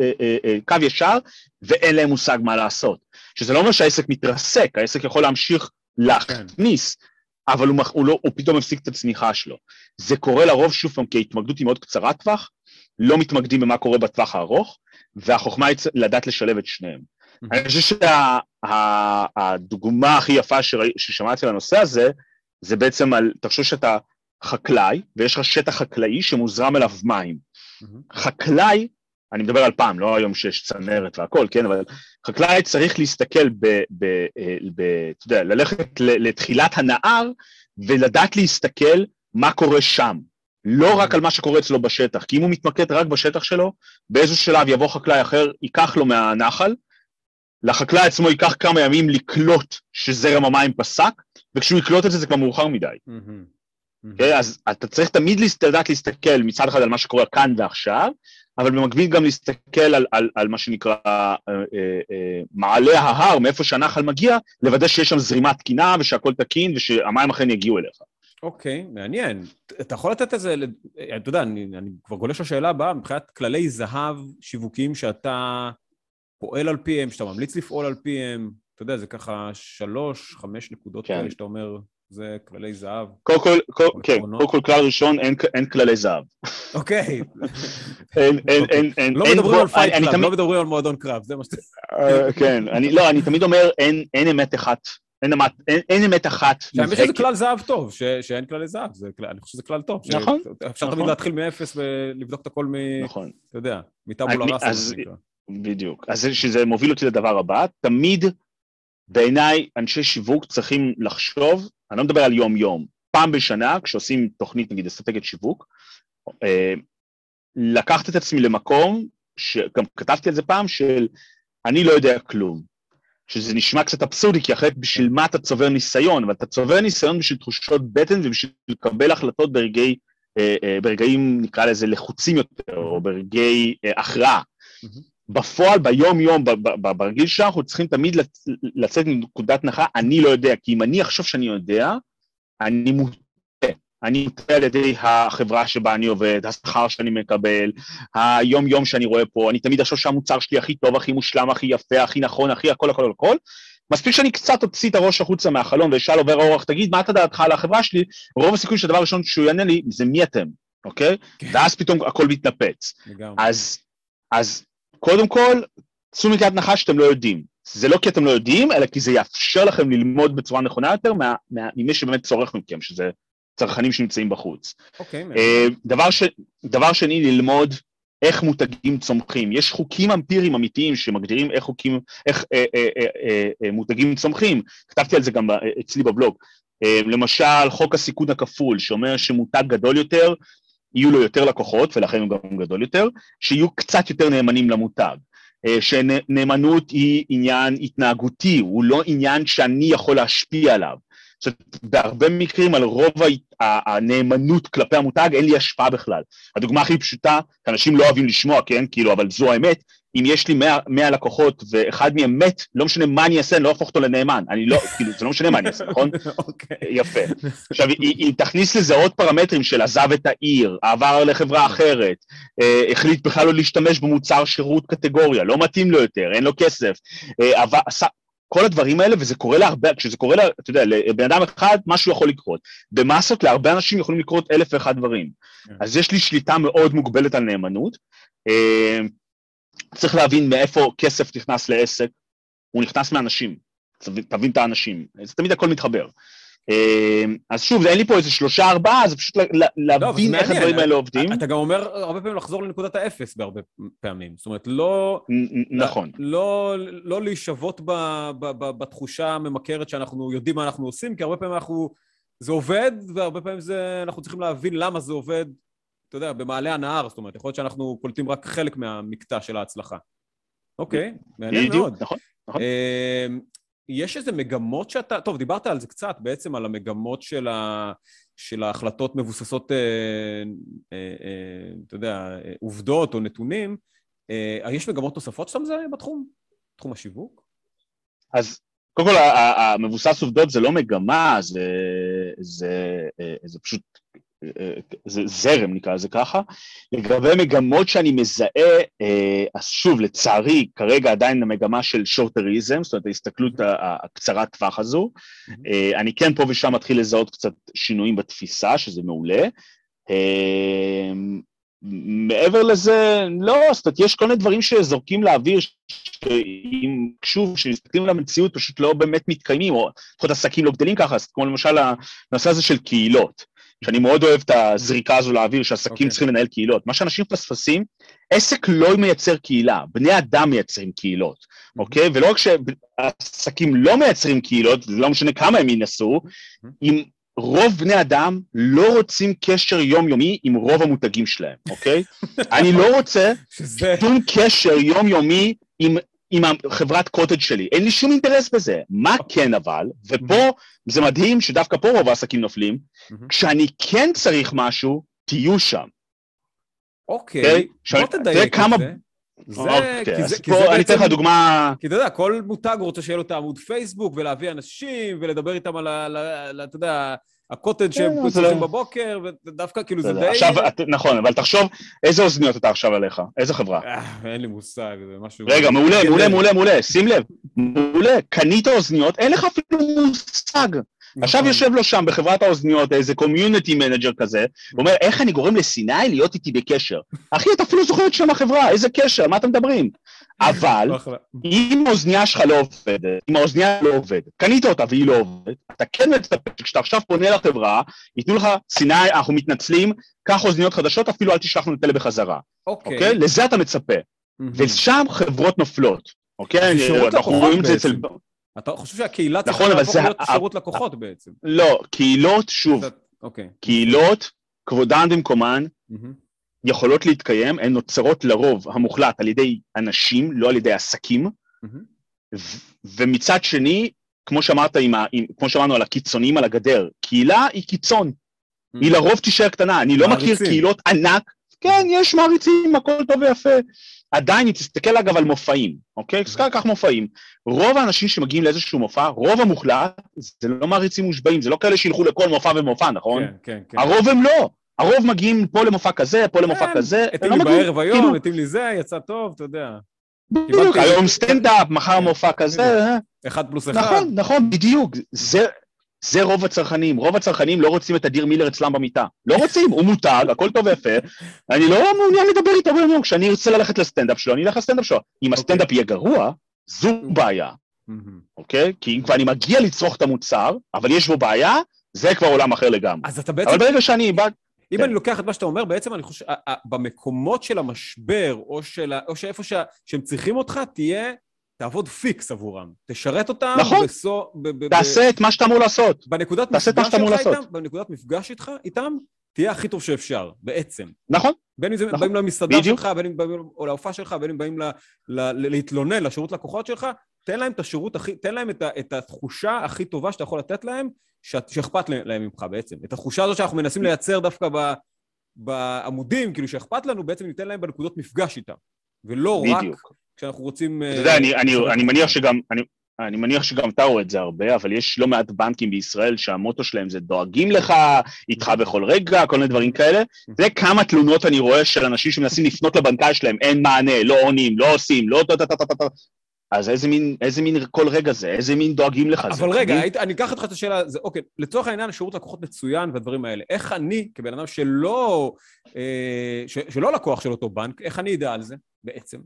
אה, אה, קו ישר, ואין להם מושג מה לעשות. שזה לא אומר שהעסק מתרסק, העסק יכול להמשיך להכניס, אבל הוא, הוא, לא, הוא פתאום הפסיק את הצמיחה שלו. זה קורה לרוב, שוב פעם, כי ההתמקדות היא מאוד קצרת טווח, לא מתמקדים במה קורה בטווח הארוך, והחוכמה היא לדעת לשלב את שניהם. אני חושב שהדוגמה הכי יפה ששמעתי על הנושא הזה, זה בעצם על, תחשוב שאתה חקלאי, ויש לך שטח חקלאי שמוזרם אליו מים. חקלאי, אני מדבר על פעם, לא היום שיש צנרת והכל, כן, אבל חקלאי צריך להסתכל ב... ב, ב אתה יודע, ללכת לתחילת הנהר ולדעת להסתכל מה קורה שם. לא רק על מה שקורה אצלו בשטח, כי אם הוא מתמקד רק בשטח שלו, באיזשהו שלב יבוא חקלאי אחר, ייקח לו מהנחל, לחקלאי עצמו ייקח כמה ימים לקלוט שזרם המים פסק, וכשהוא יקלוט את זה זה כבר מאוחר מדי. Mm-hmm. Okay, אז אתה צריך תמיד לדעת להסתכל מצד אחד על מה שקורה כאן ועכשיו, אבל במקביל גם להסתכל על, על, על מה שנקרא אה, אה, אה, מעלה ההר, מאיפה שהנחל מגיע, לוודא שיש שם זרימה תקינה ושהכול תקין ושהמים אכן יגיעו אליך. אוקיי, okay, מעניין. אתה יכול לתת איזה, אתה יודע, אני, אני כבר גולש לשאלה הבאה, מבחינת כללי זהב שיווקיים שאתה פועל על פיהם, שאתה ממליץ לפעול על פיהם, אתה יודע, זה ככה שלוש, חמש נקודות כן. כאלה שאתה אומר, זה כללי זהב. קודם כל, כל, כן, קודם כל כלל ראשון, אין, אין כללי זהב. אוקיי. אין, אין, אין, אין, לא מדברים על Fight Club, לא מדברים על מועדון קרב, זה מה שאתה... אה, כן, אני, לא, אני תמיד אומר, אין, אין אמת אחת. אין, אמת, אין, אין אמת אחת. האמת שזה כלל זהב טוב, ש, שאין כללי זהב, זה, אני חושב שזה כלל טוב. נכון. אפשר נכון. תמיד להתחיל מאפס ולבדוק את הכל מ... נכון. אתה יודע, מטאבולה ראסה. בדיוק. אז שזה מוביל אותי לדבר הבא, תמיד בעיניי אנשי שיווק צריכים לחשוב, אני לא מדבר על יום-יום, פעם בשנה, כשעושים תוכנית, נגיד, אסטרטגיית שיווק, אה, לקחת את עצמי למקום, שגם כתבתי על זה פעם, של אני לא יודע כלום. שזה נשמע קצת אבסורדי, כי אחרת בשביל מה אתה צובר ניסיון, אבל אתה צובר ניסיון בשביל תחושות בטן ובשביל לקבל החלטות ברגעי, אה, אה, ברגעים, נקרא לזה, לחוצים יותר, או ברגעי הכרעה. בפועל, ביום-יום, ברגיל שאנחנו צריכים תמיד לצאת מנקודת הנחה, אני לא יודע, כי אם אני אחשוב שאני יודע, אני מוטה. אני מוטה על ידי החברה שבה אני עובד, השכר שאני מקבל, היום-יום שאני רואה פה, אני תמיד אחשוב שהמוצר שלי הכי טוב, הכי מושלם, הכי יפה, הכי נכון, הכי הכל, הכל, הכל. מספיק שאני קצת אוציא את הראש החוצה מהחלון ואשאל עובר האורח, תגיד, מה אתה דעתך על החברה שלי? רוב הסיכוי שהדבר הראשון שהוא יענה לי, זה מי אתם, אוקיי? כן. ואז פתאום הכל מתנפץ. אז, אז קודם כל, צאו מנקודת הנחה שאתם לא יודעים. זה לא כי אתם לא יודעים, אלא כי זה יאפשר לכם ללמוד בצורה נכונה יותר ממי שבאמת צורך מכם, שזה צרכנים שנמצאים בחוץ. אוקיי. Okay, uh, דבר, ש, דבר שני, ללמוד איך מותגים צומחים. יש חוקים אמפיריים אמיתיים שמגדירים איך חוקים, איך אה, אה, אה, אה, אה, מותגים צומחים. כתבתי על זה גם אצלי בבלוג. אה, למשל, חוק הסיכון הכפול, שאומר שמותג גדול יותר, יהיו לו יותר לקוחות, ולכן הוא גם גדול יותר, שיהיו קצת יותר נאמנים למותג. אה, שנאמנות היא עניין התנהגותי, הוא לא עניין שאני יכול להשפיע עליו. זאת אומרת, בהרבה מקרים על רוב הנאמנות כלפי המותג אין לי השפעה בכלל. הדוגמה הכי פשוטה, אנשים לא אוהבים לשמוע, כן, כאילו, אבל זו האמת, אם יש לי 100, 100 לקוחות ואחד מהם מת, לא משנה מה אני אעשה, אני לא אהפוך אותו לנאמן. אני לא, כאילו, זה לא משנה מה אני אעשה, נכון? אוקיי. יפה. עכשיו, אם תכניס לזה עוד פרמטרים של עזב את העיר, עבר לחברה אחרת, אה, החליט בכלל לא להשתמש במוצר שירות קטגוריה, לא מתאים לו יותר, אין לו כסף, אה, עבר, כל הדברים האלה, וזה קורה להרבה, כשזה קורה, לה, אתה יודע, לבן אדם אחד, משהו יכול לקרות. במסות להרבה אנשים יכולים לקרות אלף ואחד דברים. כן. אז יש לי שליטה מאוד מוגבלת על נאמנות. אה, צריך להבין מאיפה כסף נכנס לעסק, הוא נכנס מאנשים, תבין את האנשים, זה תמיד הכל מתחבר. אה, אז שוב, אין לי פה איזה שלושה ארבעה, זה פשוט להבין איך הדברים האלה עובדים. אתה גם אומר הרבה פעמים לחזור לנקודת האפס בהרבה פעמים. זאת אומרת, לא... נכון. לא, לא להישבות בתחושה הממכרת שאנחנו יודעים מה אנחנו עושים, כי הרבה פעמים אנחנו... זה עובד, והרבה פעמים זה, אנחנו צריכים להבין למה זה עובד אתה יודע, במעלה הנהר, זאת אומרת, יכול להיות שאנחנו קולטים רק חלק מהמקטע של ההצלחה. אוקיי, מעניין מאוד. נכון, נכון. יש איזה מגמות שאתה... טוב, דיברת על זה קצת, בעצם על המגמות של, ה... של ההחלטות מבוססות, אה, אה, אה, אתה יודע, עובדות או נתונים. אה, יש מגמות נוספות שאתה מזהה בתחום? בתחום השיווק? אז קודם כל, המבוסס עובדות זה לא מגמה, זה, זה, זה פשוט, זה זרם נקרא לזה ככה. לגבי מגמות שאני מזהה, אז שוב, לצערי, כרגע עדיין המגמה של שוטריזם, זאת אומרת, ההסתכלות הקצרת טווח הזו. אני כן פה ושם מתחיל לזהות קצת שינויים בתפיסה, שזה מעולה. מעבר לזה, לא, זאת אומרת, יש כל מיני דברים שזורקים לאוויר, שאם, שוב, כשמסתכלים על המציאות, פשוט לא באמת מתקיימים, או לפחות עסקים לא גדלים ככה, כמו למשל הנושא הזה של קהילות, שאני מאוד אוהב את הזריקה הזו לאוויר, שעסקים okay. אוקיי. צריכים לנהל קהילות. מה שאנשים מפספסים, עסק לא מייצר קהילה, בני אדם מייצרים קהילות, אוקיי? Okay? ולא רק שעסקים לא מייצרים קהילות, זה לא משנה כמה הם ינסו. אם רוב בני אדם לא רוצים קשר יומיומי עם רוב המותגים שלהם, אוקיי? אני לא רוצה שום קשר יומיומי עם, עם החברת קוטג' שלי, אין לי שום אינטרס בזה. מה כן אבל, ופה זה מדהים שדווקא פה רוב העסקים נופלים, כשאני כן צריך משהו, תהיו שם. אוקיי, בוא תדייק את זה. זה, אוקיי, כי זה, כי זה בעצם, אני אתן לך דוגמה... כי אתה יודע, כל מותג רוצה שיהיה לו את העמוד פייסבוק ולהביא אנשים ולדבר איתם על ה... אתה יודע, הקוטג' כן, שהם צריכים לא- בבוקר, ודווקא כאילו זה די... עכשיו, נכון, אבל תחשוב, איזה אוזניות אתה עכשיו עליך? איזה חברה? אה, אין לי מושג, זה משהו... רגע, מעולה, מעולה, מעולה, מעולה, שים לב, מעולה, קנית אוזניות, אין לך אפילו מושג. עכשיו נכון. יושב לו שם בחברת האוזניות איזה community manager כזה, ואומר, איך אני גורם לסיני להיות איתי בקשר? אחי, אתה אפילו זוכר את שם החברה, איזה קשר, מה אתם מדברים? אבל אם האוזנייה שלך לא עובדת, אם האוזנייה לא עובדת, קנית אותה והיא לא עובדת, אתה כן מצפה שכשאתה עכשיו פונה לחברה, ייתנו לך, סיני, אנחנו מתנצלים, קח אוזניות חדשות, אפילו אל תשלח לנו את אלה בחזרה. אוקיי. אוקיי? לזה אתה מצפה. ושם חברות נופלות. אוקיי? אנחנו רואים את זה אצל... אתה חושב שהקהילה צריכה נכון, להפוך להיות שירות לקוחות בעצם. לא, קהילות, שוב, אוקיי. קהילות, כבודן במקומן, יכולות להתקיים, הן נוצרות לרוב המוחלט על ידי אנשים, לא על ידי עסקים, ומצד שני, כמו שאמרת, עם ה, עם, כמו שאמרנו על הקיצונים על הגדר, קהילה היא קיצון, היא לרוב תישאר קטנה, אני לא מכיר קהילות ענק, כן, יש מעריצים, הכל טוב ויפה, עדיין, אם תסתכל אגב על מופעים, אוקיי? תסתכל כך מופעים. רוב האנשים שמגיעים לאיזשהו מופע, רוב המוחלט, זה לא מעריצים מושבעים, זה לא כאלה שילכו לכל מופע ומופע, נכון? כן, כן, כן. הרוב הם לא. הרוב מגיעים פה למופע כזה, פה למופע כן, כזה. התאים לי בערב היום, כאילו- התאים לי זה, יצא טוב, אתה יודע. בדיוק, היום סטנדאפ, מחר מופע כזה. אה. אחד פלוס אחד. נכון, נכון, בדיוק. זה, זה רוב הצרכנים. רוב הצרכנים לא רוצים את אדיר מילר אצלם במיטה. לא רוצים, הוא מותג, הכל טוב ויפה. אני לא מעוניין לדבר איתו ביום כשאני ארצה ללכת לסטנדאפ שלו, אני אלך לסטנדאפ שלו. אם אוקיי. הסטנדאפ יהיה גרוע, זו בעיה. אוקיי? כי אם כבר אני מגיע לצרוך את המוצר, אבל יש בו בעיה, זה כבר עולם אחר לגמרי. אז אתה בעצם... אבל ברגע שאני בא... אם כן. אני לוקח את מה שאתה אומר, בעצם אני חושב, במקומות של המשבר, או, של, או שאיפה ש, שהם צריכים אותך, תהיה תעבוד פיקס עבורם, תשרת אותם נכון, בסו, ב, ב, תעשה ב, את מה שאתה אמור לעשות. בנקודת מפגש שלך איתם, בנקודת מפגש איתך, איתם, תהיה הכי טוב שאפשר, בעצם. נכון. בין אם זה נכון. באים למסעדה בדיוק. שלך, בין אם באים או להופעה שלך, בין אם באים ל, ל, ל, להתלונן לשירות לקוחות שלך, תן להם את השירות הכי, תן להם את, ה, את התחושה הכי טובה שאתה יכול לתת להם, שאכפת להם ממך בעצם. את התחושה הזאת שאנחנו מנסים לייצר דווקא ב, בעמודים, כאילו שאכפת לנו, בעצם ניתן להם בנקודות מפגש איתם. ולא בדיוק. רק כשאנחנו רוצים... אתה יודע, אני, אני, אני מניח שגם... אני... אני מניח שגם אתה רואה את זה הרבה, אבל יש לא מעט בנקים בישראל שהמוטו שלהם זה דואגים לך, איתך בכל רגע, כל מיני דברים כאלה. זה כמה תלונות אני רואה של אנשים שמנסים לפנות לבנקאי שלהם, אין מענה, לא עונים, לא עושים, לא טה-טה-טה-טה. אז איזה מין, איזה מין כל רגע זה? איזה מין דואגים לך אבל זה? רגע, היית, אני אקח אותך את השאלה, זה, אוקיי, לצורך העניין השירות לקוחות מצוין והדברים האלה, איך אני, כבן אדם שלא, אה, ש, שלא לקוח של אותו בנק, איך אני אדע על זה בעצם?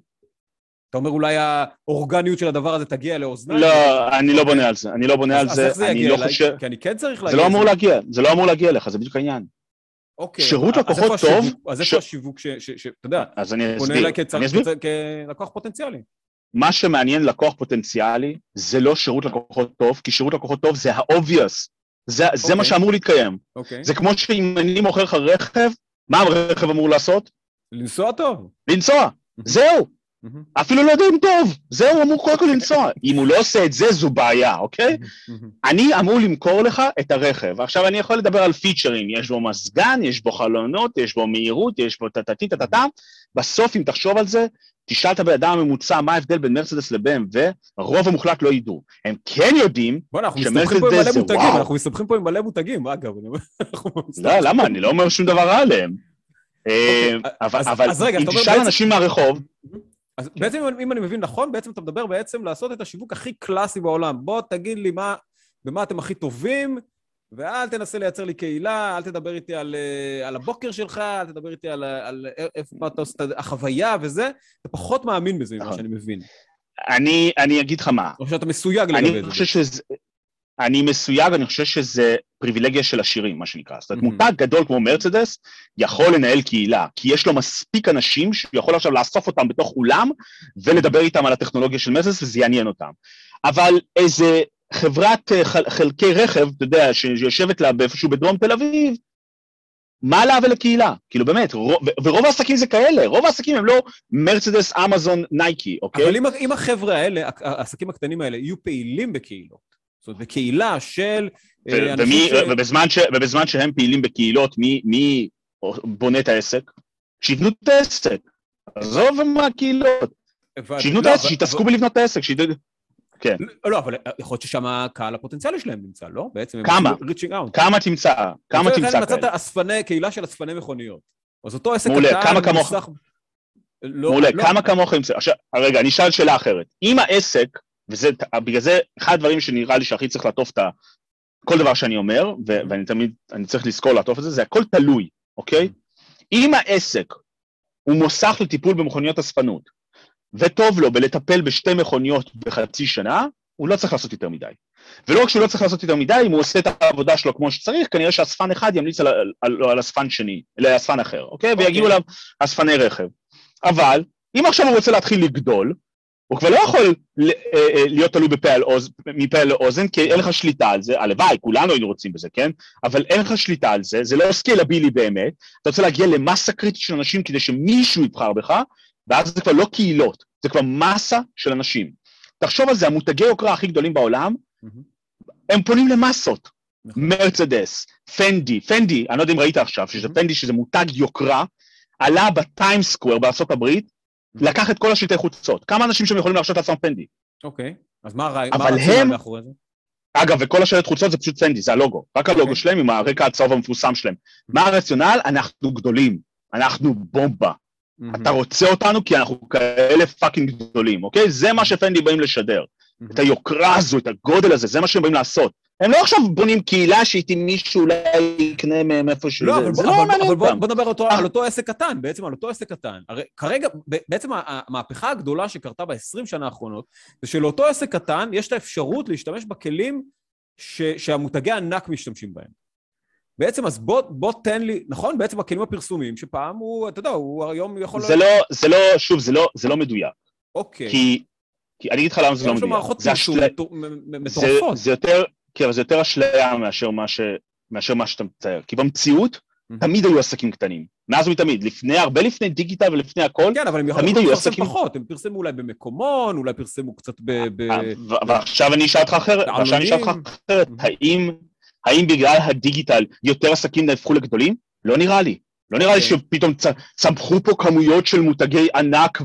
אתה אומר אולי האורגניות של הדבר הזה תגיע לאוזניים? לא, אני לא בונה על זה, אני לא בונה על זה, אני לא חושב... כי אני כן צריך להגיע... זה לא אמור להגיע, זה לא אמור להגיע לך, זה בדיוק העניין. אוקיי. שירות לקוחות טוב... אז איפה השיווק שאתה יודע, אז אני אסביר, אני אסביר. כלקוח פוטנציאלי. מה שמעניין לקוח פוטנציאלי זה לא שירות לקוחות טוב, כי שירות לקוחות טוב זה ה-obvious, זה, okay. זה מה אוקיי. שאמור להתקיים. Okay. אוקיי. זה כמו שאם אני מוכר לך רכב, מה הרכב אמור לעשות? לנסוע טוב. לנסוע, זהו. אפילו לא יודע אם טוב, זהו, אמור קודם כל לנסוע. אם הוא לא עושה את זה, זו בעיה, אוקיי? אני אמור למכור לך את הרכב. עכשיו, אני יכול לדבר על פיצ'רים, יש בו מזגן, יש בו חלונות, יש בו מהירות, יש בו טטטי טטטה. בסוף, אם תחשוב על זה, תשאל את הבן אדם הממוצע מה ההבדל בין מרצדס ל-BMW, הרוב המוחלט לא ידעו. הם כן יודעים שמרצדס זה וואו. אנחנו מסתבכים פה עם מלא מותגים, אגב. לא, למה? אני לא אומר שום דבר רע עליהם. אוקיי, אה, אבל אם תשאל אנשים מהרחוב... אז בעצם אם אני מבין נכון, בעצם אתה מדבר בעצם לעשות את השיווק הכי קלאסי בעולם. בוא תגיד לי מה, במה אתם הכי טובים, ואל תנסה לייצר לי קהילה, אל תדבר איתי על, אה, על הבוקר שלך, אל תדבר איתי על, על איפה אתה עושה את החוויה וזה, אתה פחות מאמין בזה, ממה נכון. שאני מבין. אני, אני אגיד לך מה. או שאתה מסויג לגבי זה. שזה... אני מסויג, אני חושב שזה פריבילגיה של עשירים, מה שנקרא. זאת אומרת. מותג גדול כמו מרצדס יכול לנהל קהילה, כי יש לו מספיק אנשים שהוא יכול עכשיו לאסוף אותם בתוך אולם ולדבר איתם על הטכנולוגיה של מרצדס וזה יעניין אותם. אבל איזה חברת אה, חלקי רכב, אתה יודע, שיושבת לה באיפשהו בדרום תל אביב, מה לה ולקהילה? כאילו באמת, רוב, ורוב העסקים זה כאלה, רוב העסקים הם לא מרצדס, אמזון, נייקי, אוקיי? אבל אם, אם החבר'ה האלה, העסקים הקטנים האלה, יהיו פעילים בקהילות, זאת אומרת, בקהילה של... אה, ו- ומי, ש... ובזמן, ש, ובזמן שהם פעילים בקהילות, מי, מי בונה את העסק? שיבנו את העסק. עזוב מה הקהילות. שיבנו את לא, העסק, שיתעסקו בלבנות את העסק, שידעו... כן. לא, לא, אבל יכול להיות ששם הקהל הפוטנציאלי שלהם נמצא, לא? בעצם כמה? כמה תמצא? כמה תמצא כאלה? מצאת אספני, קהילה של אספני מכוניות. אז אותו עסק קטן... מעולה, כמה כמוך... לא, מעולה, לא. כמה כמוך ימצא? עכשיו, רגע, אני אשאל שאלה אחרת. אם העסק, ובגלל זה אחד הדברים שנראה לי שהכי צריך לעטוף את כל דבר שאני אומר, ואני תמיד, אני צריך לזכור לעטוף את זה, זה הכל תלוי, אוקיי? אם העסק הוא מוסך לטיפול במכוניות אספנות, וטוב לו בלטפל בשתי מכוניות בחצי שנה, הוא לא צריך לעשות יותר מדי. ולא רק שהוא לא צריך לעשות יותר מדי, אם הוא עושה את העבודה שלו כמו שצריך, כנראה שאספן אחד ימליץ על, על, על, על אספן שני, לאספן אחר, אוקיי? Okay. ויגיעו אליו אספני רכב. אבל, אם עכשיו הוא רוצה להתחיל לגדול, הוא כבר לא יכול אה, אה, להיות תלוי בפה על אוז, מפה לאוזן, כי אין לך שליטה על זה, הלוואי, כולנו היינו רוצים בזה, כן? אבל אין לך שליטה על זה, זה לא scalable באמת, אתה רוצה להגיע למסה קריטית של אנשים כדי שמישהו יבחר בך, ואז זה כבר לא קהילות, זה כבר מסה של אנשים. תחשוב על זה, המותגי יוקרה הכי גדולים בעולם, הם פונים למסות. נכון. מרצדס, פנדי, פנדי, אני לא יודע אם ראית עכשיו, שזה פנדי שזה מותג יוקרה, עלה בטיים סקוואר בארה"ב, לקח את כל השלטי חוצות. כמה אנשים שם יכולים להרשות לעצמם פנדי? אוקיי, אז מה הרציונל מאחורי זה? אגב, וכל השלט חוצות זה פשוט פנדי, זה הלוגו. רק הלוגו okay. אוקיי. שלהם עם הרקע הצהוב המפורסם שלהם. מה הרציונל? אנחנו גדולים, אנחנו בומבה. Mm-hmm. אתה רוצה אותנו כי אנחנו כאלה fucking גדולים, אוקיי? זה מה שפנדי באים לשדר. Mm-hmm. את היוקרה הזו, את הגודל הזה, זה מה שהם באים לעשות. הם לא עכשיו בונים קהילה שאיתי מישהו אולי יקנה מהם איפשהו. לא, אבל, בוא, לא אבל, אבל בוא, בוא נדבר אותו, על אותו עסק קטן, בעצם על אותו עסק קטן. הרי כרגע, בעצם המהפכה הגדולה שקרתה ב-20 שנה האחרונות, זה שלאותו עסק קטן יש את האפשרות להשתמש בכלים ש, שהמותגי ענק משתמשים בהם. בעצם, אז בוא, בוא תן לי, נכון? בעצם הכלים הפרסומיים, שפעם הוא, אתה יודע, הוא היום יכול... זה לא, זה לא, שוב, זה לא, זה לא מדויק. אוקיי. כי, כי אני אגיד לך למה זה לא מדויק. יש לו מערכות פרסום מטורפות. זה, זה יותר, כן, זה יותר אשליה מאשר מה, ש, מאשר מה שאתה מצייר. כי במציאות, תמיד היו עסקים קטנים. מאז ומתמיד, לפני, הרבה לפני דיגיטל ולפני הכל, כן, אבל הם יכולים לפרסם פחות, הם פרסמו אולי במקומון, אולי פרסמו קצת ב... אה, ועכשיו אני אשאל אותך אחרת, ועכשיו אני אשאל אותך אחרת, האם האם בגלל הדיגיטל יותר עסקים נהפכו לגדולים? לא נראה לי. לא נראה לי אוקיי. שפתאום צמחו פה כמויות של מותגי ענק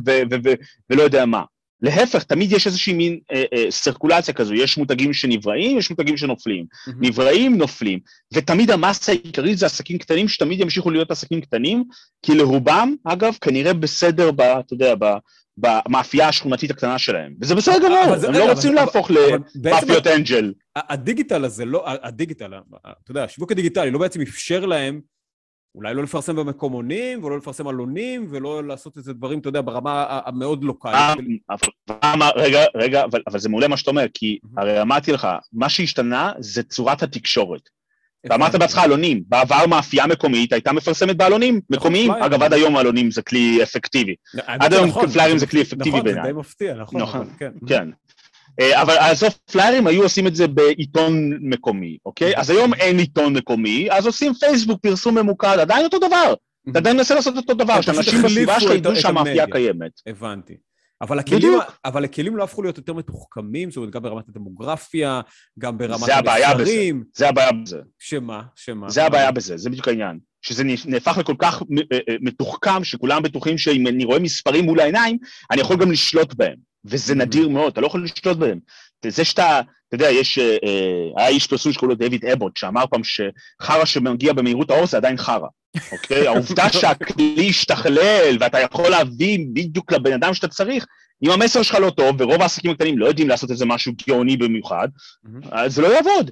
ולא יודע מה. להפך, תמיד יש איזושהי מין אה, אה, סרקולציה כזו, יש מותגים שנבראים, יש מותגים שנופלים. Mm-hmm. נבראים, נופלים. ותמיד המסה העיקרית זה עסקים קטנים, שתמיד ימשיכו להיות עסקים קטנים, כי לרובם, אגב, כנראה בסדר, ב, אתה יודע, ב, במאפייה השכונתית הקטנה שלהם. וזה בסדר גמור, הם לא רוצים להפוך למאפיות אנג'ל. הדיגיטל הזה, לא, הדיגיטל, אתה יודע, השיווק הדיגיטלי לא בעצם אפשר להם אולי לא לפרסם במקומונים, ולא לפרסם עלונים, ולא לעשות איזה דברים, אתה יודע, ברמה המאוד לוקאלית. רגע, רגע, אבל זה מעולה מה שאתה אומר, כי הרי אמרתי לך, מה שהשתנה זה צורת התקשורת. אתה אמרת בעצמך עלונים, בעבר מאפייה מקומית הייתה מפרסמת בעלונים מקומיים, אגב עד היום עלונים זה כלי אפקטיבי, עד היום נכון, פליירים זה כלי אפקטיבי בעיניי. נכון, זה די מפתיע, נכון, נכון, כן. אה, אבל בסוף פליירים היו עושים את זה בעיתון מקומי, אוקיי? אז היום אין עיתון מקומי, אז עושים פייסבוק פרסום ממוקד, עדיין אותו דבר. אתה עדיין מנסה לעשות אותו דבר, שאנשים בסביבה שלך ידעו שהמאפייה קיימת. הבנתי. אבל הכלים, אבל הכלים לא הפכו להיות יותר מתוחכמים, זאת אומרת, גם ברמת הדמוגרפיה, גם ברמת המסרים. זה הבעיה בזה. שמה? שמה? זה הבעיה בזה, זה בדיוק העניין. שזה נהפך לכל כך אה, אה, מתוחכם, שכולם בטוחים שאם אני רואה מספרים מול העיניים, אני יכול גם לשלוט בהם. וזה נדיר מאוד, אתה לא יכול לשלוט בהם. זה שאתה, אתה יודע, יש, אה, היה איש פרסום שקוראים לו דויד אבוט, שאמר פעם שחרא שמגיע במהירות האור זה עדיין חרא, אוקיי? העובדה שהכלי השתכלל ואתה יכול להביא בדיוק לבן אדם שאתה צריך, אם המסר שלך לא טוב, ורוב העסקים הקטנים לא יודעים לעשות איזה משהו גאוני במיוחד, אז זה לא יעבוד.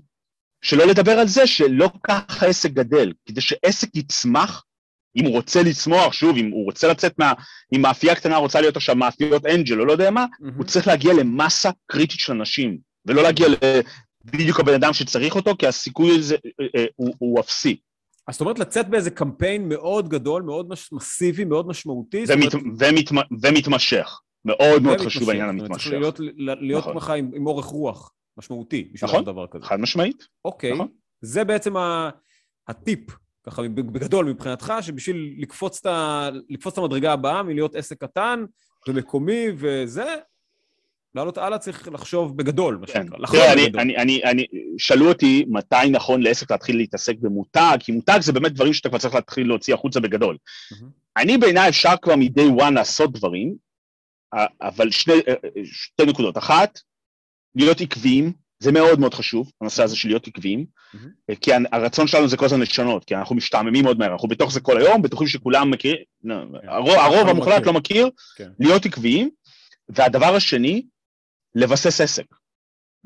שלא לדבר על זה שלא ככה עסק גדל, כדי שעסק יצמח, אם הוא רוצה לצמוח, שוב, אם הוא רוצה לצאת מה... אם מאפייה קטנה רוצה להיות עכשיו מאפיות אנג'ל או לא יודע מה, mm-hmm. הוא צריך להגיע למסה קריטית של אנשים, ולא להגיע בדיוק הבן אדם שצריך אותו, כי הסיכוי הזה אה, אה, הוא, הוא אפסי. אז זאת אומרת לצאת באיזה קמפיין מאוד גדול, מאוד מסיבי, מאוד משמעותי. ומת, אומרת... ומת, ומתמשך. מאוד מאוד חשוב העניין המתמשך. צריך להיות, להיות נכון. לך עם, עם אורך רוח משמעותי בשביל נכון, דבר כזה. חד משמעית. אוקיי, נכון. זה בעצם הטיפ ככה בגדול מבחינתך, שבשביל לקפוץ את, ה... לקפוץ את המדרגה הבאה מלהיות עסק קטן ומקומי וזה, לעלות הלאה צריך לחשוב בגדול, מה כן. שנקרא. תראה, אני, אני, אני, אני, שאלו אותי מתי נכון לעסק להתחיל להתעסק במותג, כי מותג זה באמת דברים שאתה כבר צריך להתחיל להוציא החוצה בגדול. אני בעיניי אפשר כבר מ-day one לעשות דברים, אבל שני, שתי נקודות. אחת, להיות עקביים, זה מאוד מאוד חשוב, הנושא הזה של להיות עקביים, mm-hmm. כי הרצון שלנו זה כל הזמן לשנות, כי אנחנו משתעממים מאוד מהר, אנחנו בתוך זה כל היום, בטוחים שכולם מכירים, לא, כן. הרוב, הרוב המוחלט לא מכיר, כן. להיות עקביים, והדבר השני, לבסס עסק.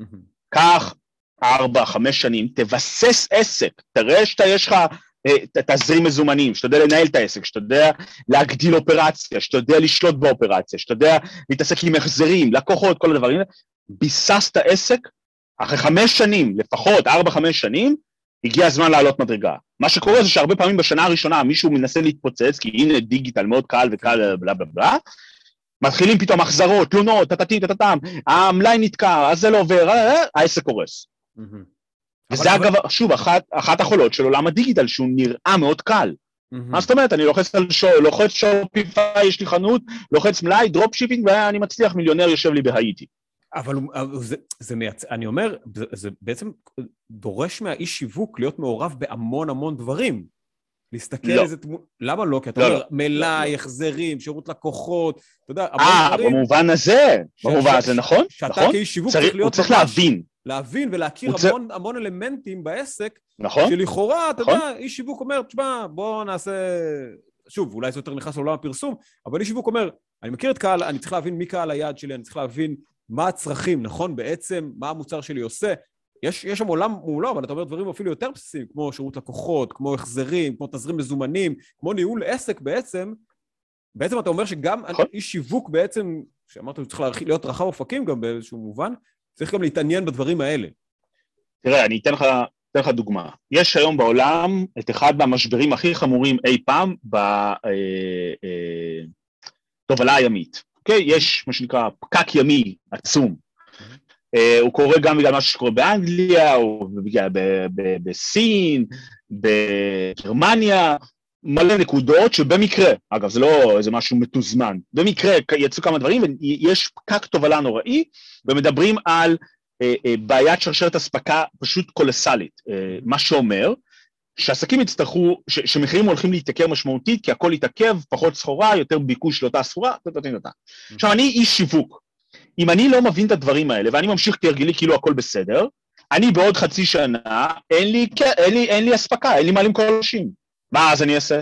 Mm-hmm. קח ארבע, חמש שנים, תבסס עסק, תראה שאתה, יש לך אה, תזרים מזומנים, שאתה יודע לנהל את העסק, שאתה יודע להגדיל אופרציה, שאתה יודע לשלוט באופרציה, שאתה יודע להתעסק עם החזרים, לקוחות, כל הדברים האלה, ביססת עסק, אחרי חמש שנים, לפחות ארבע-חמש שנים, הגיע הזמן לעלות מדרגה. מה שקורה זה שהרבה פעמים בשנה הראשונה מישהו מנסה להתפוצץ, כי הנה דיגיטל מאוד קל וקל בלה בלה בלה, מתחילים פתאום החזרות, תלונות, טטטים, טטטם, המלאי נתקע, אז זה לא עובר, אה, אה, העסק קורס. וזה אגב, שוב, אחת, אחת המחלות של עולם הדיגיטל, שהוא נראה מאוד קל. מה זאת אומרת, אני לוחץ על שואו, לוחץ Shopify, יש לי חנות, לוחץ מלאי, drop shipping, ואני מצליח, מיליונר יושב לי בהאיטי. אבל זה, זה מייצ... אני אומר, זה, זה בעצם דורש מהאיש שיווק להיות מעורב בהמון המון דברים. להסתכל לא. איזה תמונה... למה לא? כי אתה לא, אומר, לא. מלאי, לא. החזרים, שירות לקוחות, אתה יודע, המון אה, דברים... אה, במובן הזה, ש... במובן הזה, נכון, שאתה נכון. כאיש שיווק צריך, צריך להיות... הוא צריך להבין. להבין ולהכיר המון, צריך... המון אלמנטים בעסק, נכון. שלכאורה, אתה נכון. יודע, איש שיווק אומר, תשמע, בוא נעשה... שוב, אולי זה יותר נכנס לעולם הפרסום, אבל איש שיווק אומר, אני מכיר את קהל, אני צריך להבין מי קהל היעד שלי, אני צריך להבין מה הצרכים, נכון? בעצם, מה המוצר שלי עושה. יש, יש שם עולם מולו, אבל אתה אומר דברים אפילו יותר בסיסיים, כמו שירות לקוחות, כמו החזרים, כמו תזרים מזומנים, כמו ניהול עסק בעצם. בעצם אתה אומר שגם נכון. איש שיווק בעצם, שאמרת שהוא צריך להיות רחב אופקים גם באיזשהו מובן, צריך גם להתעניין בדברים האלה. תראה, אני אתן לך, אתן לך דוגמה. יש היום בעולם את אחד מהמשברים הכי חמורים אי פעם בתובלה אה, אה, הימית. אוקיי? יש מה שנקרא פקק ימי עצום. אה, הוא קורה גם בגלל מה שקורה באנגליה, או בסין, בגרמניה, מלא נקודות שבמקרה, אגב זה לא איזה משהו מתוזמן, במקרה יצאו כמה דברים ויש פקק תובלה נוראי ומדברים על אה, אה, בעיית שרשרת אספקה פשוט קולסלית, אה, מה שאומר שעסקים יצטרכו, ש, שמחירים הולכים להתייקר משמעותית, כי הכל יתעכב, פחות סחורה, יותר ביקוש לאותה סחורה, טה-טה-טה. עכשיו, אני איש שיווק. אם אני לא מבין את הדברים האלה, ואני ממשיך כהרגלי כאילו הכל בסדר, אני בעוד חצי שנה, אין לי, אין לי, אין לי אספקה, אין לי מה למכור לאנשים. מה אז אני אעשה?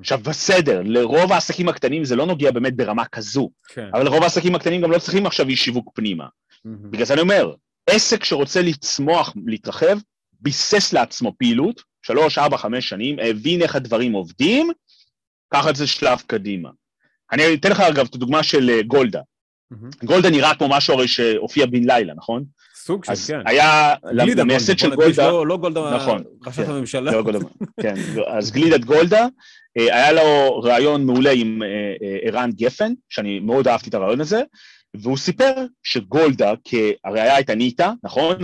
עכשיו, בסדר, לרוב העסקים הקטנים זה לא נוגע באמת ברמה כזו, כן. אבל לרוב העסקים הקטנים גם לא צריכים עכשיו איש שיווק פנימה. בגלל זה אני אומר, עסק שרוצה לצמוח, להתרחב, ביסס לעצמו פעילות, שלוש, ארבע, חמש שנים, הבין איך הדברים עובדים, קח את זה שלב קדימה. אני אתן לך אגב את הדוגמה של אה, גולדה. Mm-hmm. גולדה נראה כמו משהו הרי שהופיע בן לילה, נכון? סוג של, כן. היה למייסד של גולדה, לא, לא גולדה, נכון, ראשת כן, הממשלה. לא גולדה, כן, אז גלידת גולדה, אה, היה לו רעיון מעולה עם אה, ערן גפן, שאני מאוד אהבתי את הרעיון הזה, והוא סיפר שגולדה, היה את הניטה, נכון?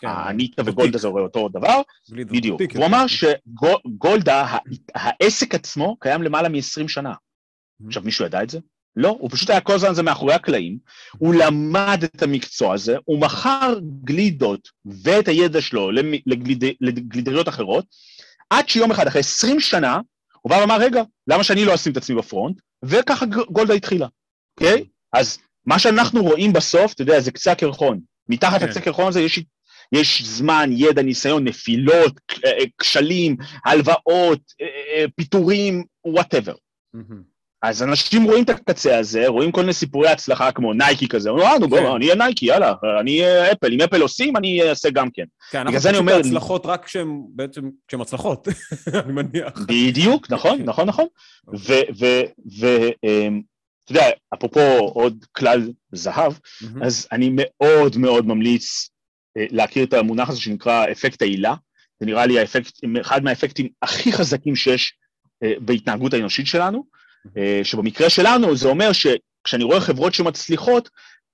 כן, הניטה וגולדה זה הרי אותו דבר, בדיוק. הוא אמר שגולדה, העסק עצמו קיים למעלה מ-20 שנה. עכשיו, מישהו ידע את זה? לא, הוא פשוט היה כל הזמן הזה מאחורי הקלעים, הוא למד את המקצוע הזה, הוא מכר גלידות ואת הידע שלו לגליד, לגלידריות אחרות, עד שיום אחד, אחרי 20 שנה, הוא בא ואמר, רגע, למה שאני לא אשים את עצמי ב front? וככה גולדה התחילה, אוקיי? Okay? אז מה שאנחנו רואים בסוף, אתה יודע, זה קצה הקרחון. מתחת כן. לקצה הקרחון הזה יש, יש זמן, ידע, ניסיון, נפילות, אה, כשלים, הלוואות, אה, אה, פיטורים, whatever. Mm-hmm. אז אנשים רואים את הקצה הזה, רואים כל מיני סיפורי הצלחה כמו נייקי כזה, אומרים, אה, נו, בוא, כן. אני אהיה נייקי, יאללה, אני אהיה אפל, אם אפל עושים, אני אעשה גם כן. כן, אנחנו חושבים את ההצלחות רק כשהן בעצם, כשהן הצלחות, אני מניח. בדיוק, נכון. נכון, נכון. אמ, יודע, אפרופו עוד כלל זהב, אז אני מאוד מאוד ממליץ אה, להכיר את המונח הזה שנקרא אפקט העילה. זה נראה לי האפקט, אחד מהאפקטים הכי חזקים שיש אה, בהתנהגות האנושית שלנו. אה, שבמקרה שלנו זה אומר שכשאני רואה חברות שמצליחות,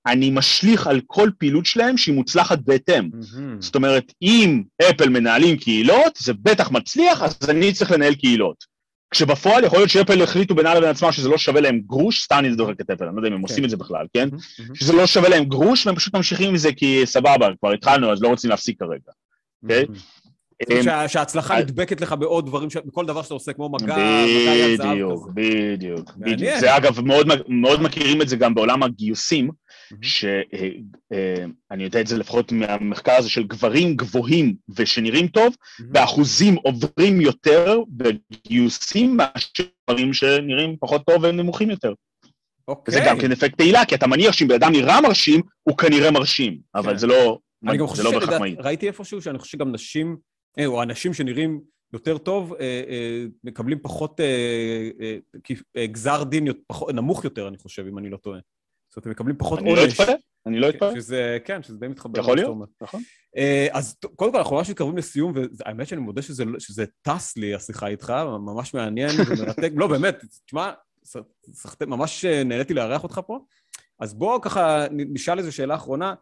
אני משליך על כל פעילות שלהם שהיא מוצלחת בהתאם. Mm-hmm. זאת אומרת, אם אפל מנהלים קהילות, זה בטח מצליח, אז אני צריך לנהל קהילות. כשבפועל יכול להיות שאפל החליטו בינם לבין עצמם שזה לא שווה להם גרוש, סתם אני זוכר את אפל, אני לא יודע אם הם כן. עושים את זה בכלל, כן? שזה לא שווה להם גרוש, והם פשוט ממשיכים עם זה כי סבבה, כבר התחלנו, אז לא רוצים להפסיק כרגע, אוקיי? Mm-hmm. שההצלחה נדבקת לך בעוד דברים, בכל דבר שאתה עושה, כמו מגע, מגע יד זהב כזה. בדיוק, בדיוק. זה אגב, מאוד מכירים את זה גם בעולם הגיוסים, שאני אה, יודע את זה לפחות מהמחקר הזה של גברים גבוהים ושנראים טוב, באחוזים עוברים יותר בגיוסים מאשר גברים שנראים פחות טוב והם נמוכים יותר. אוקיי. וזה גם כן אפקט תהילה, כי אתה מניח שאם בן אדם נראה מרשים, הוא כנראה מרשים, אבל כן. זה לא... אני גם חושב לא ראיתי איפשהו שאני חושב שגם נשים אה, או אנשים שנראים יותר טוב, אה, אה, מקבלים פחות, גזר דין נמוך יותר, אני חושב, אם אני לא טועה. זאת אומרת, הם מקבלים פחות עונש. אני לא אתפלא, אני לא אתפלא. שזה, כן, שזה די מתחבר. יכול להיות, נכון. אז קודם כל, אנחנו ממש מתקרבים לסיום, והאמת שאני מודה שזה, שזה טס לי, השיחה איתך, ממש מעניין ומרתק. לא, באמת, תשמע, ממש נהניתי לארח אותך פה. אז בוא ככה נשאל איזו שאלה אחרונה.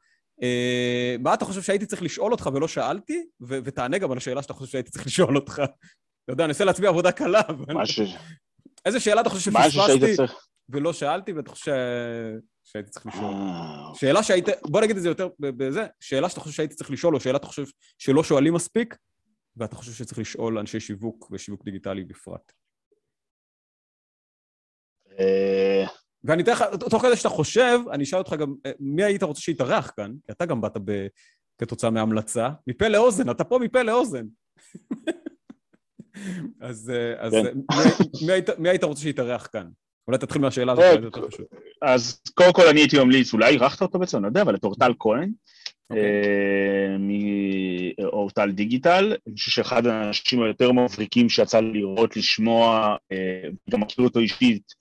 Uh, מה אתה חושב שהייתי צריך לשאול אותך ולא שאלתי? ו- ותענה גם על השאלה שאתה חושב שהייתי צריך לשאול אותך. אתה יודע, אני אנסה להצביע עבודה קלה, אבל... משהו... איזה שאלה אתה חושב שפספסתי ולא שאלתי, ואתה חושב שהייתי צריך לשאול? אה, אוקיי. שאלה שהיית... בוא נגיד את זה יותר בזה, שאלה שאתה חושב שהייתי צריך לשאול, או שאלה אתה חושב שלא שואלים מספיק, ואתה חושב שצריך לשאול אנשי שיווק ושיווק דיגיטלי בפרט. אה, ואני אתן לך, תוך כדי שאתה חושב, אני אשאל אותך גם, אה, מי היית רוצה שיתארח כאן? כי אתה גם באת ב... כתוצאה מהמלצה. מפה לאוזן, אתה פה מפה לאוזן. אז, אה, אז כן. מי, מי, היית, מי היית רוצה שיתארח כאן? אולי תתחיל מהשאלה הזאת. אז קודם כל אני הייתי ממליץ, אולי אירחת אותו בעצם, אני לא יודע, אבל את אורטל כהן, אוקיי. אה, מאורטל דיגיטל, אני חושב שאחד האנשים היותר מבריקים שיצא לי לראות, לשמוע, גם מכיר אותו אישית,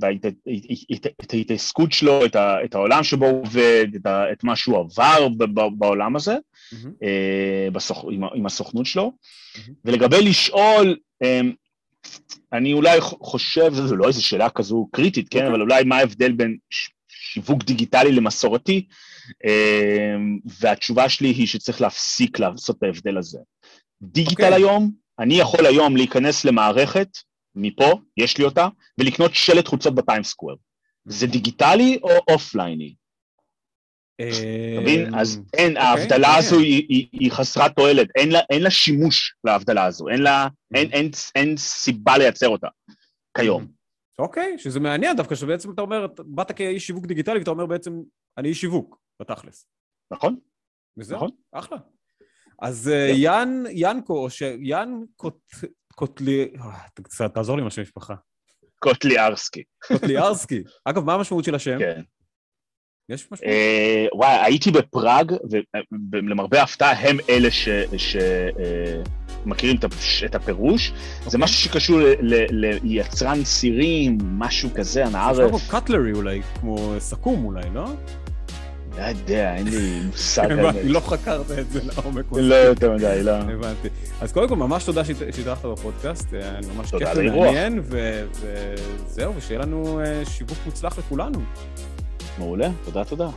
ואת ההתעסקות שלו, את העולם שבו הוא עובד, את מה שהוא עבר בעולם הזה, עם הסוכנות שלו. ולגבי לשאול, אני אולי חושב, זו לא איזו שאלה כזו קריטית, כן, אוקיי. אבל אולי מה ההבדל בין שיווק דיגיטלי למסורתי, והתשובה שלי היא שצריך להפסיק לעשות את ההבדל הזה. דיגיטל. אוקיי. היום, אני יכול היום להיכנס למערכת, מפה, יש לי אותה, ולקנות שלט חוצות בטיימסקוואר. זה דיגיטלי או אופלייני? אתה מבין? אז אמ, אין, אוקיי, ההבדלה הזו היא חסרת תועלת, אין לה שימוש להבדלה הזו, אין סיבה לייצר אותה כיום. אוקיי, שזה מעניין דווקא, שבעצם אתה אומר, באת כאיש שיווק דיגיטלי ואתה אומר בעצם, אני איש שיווק, בתכלס. נכון. וזהו, נכון. אחלה. אז אה, יאן, יאנקו, או שיאן קוטלי... אה, תעזור לי עם השם משפחה. קוטליארסקי. קוטליארסקי. אגב, מה המשמעות של השם? כן. יש משמעות? אה, וואי, הייתי בפראג, ולמרבה ההפתעה הם אלה שמכירים את הפירוש. זה אוקיי. משהו שקשור ליצרן סירים, משהו כזה, הנערף. זה כמו קטלרי אולי, כמו סכו"ם אולי, לא? לא יודע, אין לי מושג. הבנתי, לא חקרת את זה לעומק. לא יותר מדי, לא. הבנתי. אז קודם כל, ממש תודה שהתארחת בפודקאסט, היה ממש כיף ומעניין, וזהו, ושיהיה לנו אה, שיווק מוצלח לכולנו. מעולה, תודה, תודה.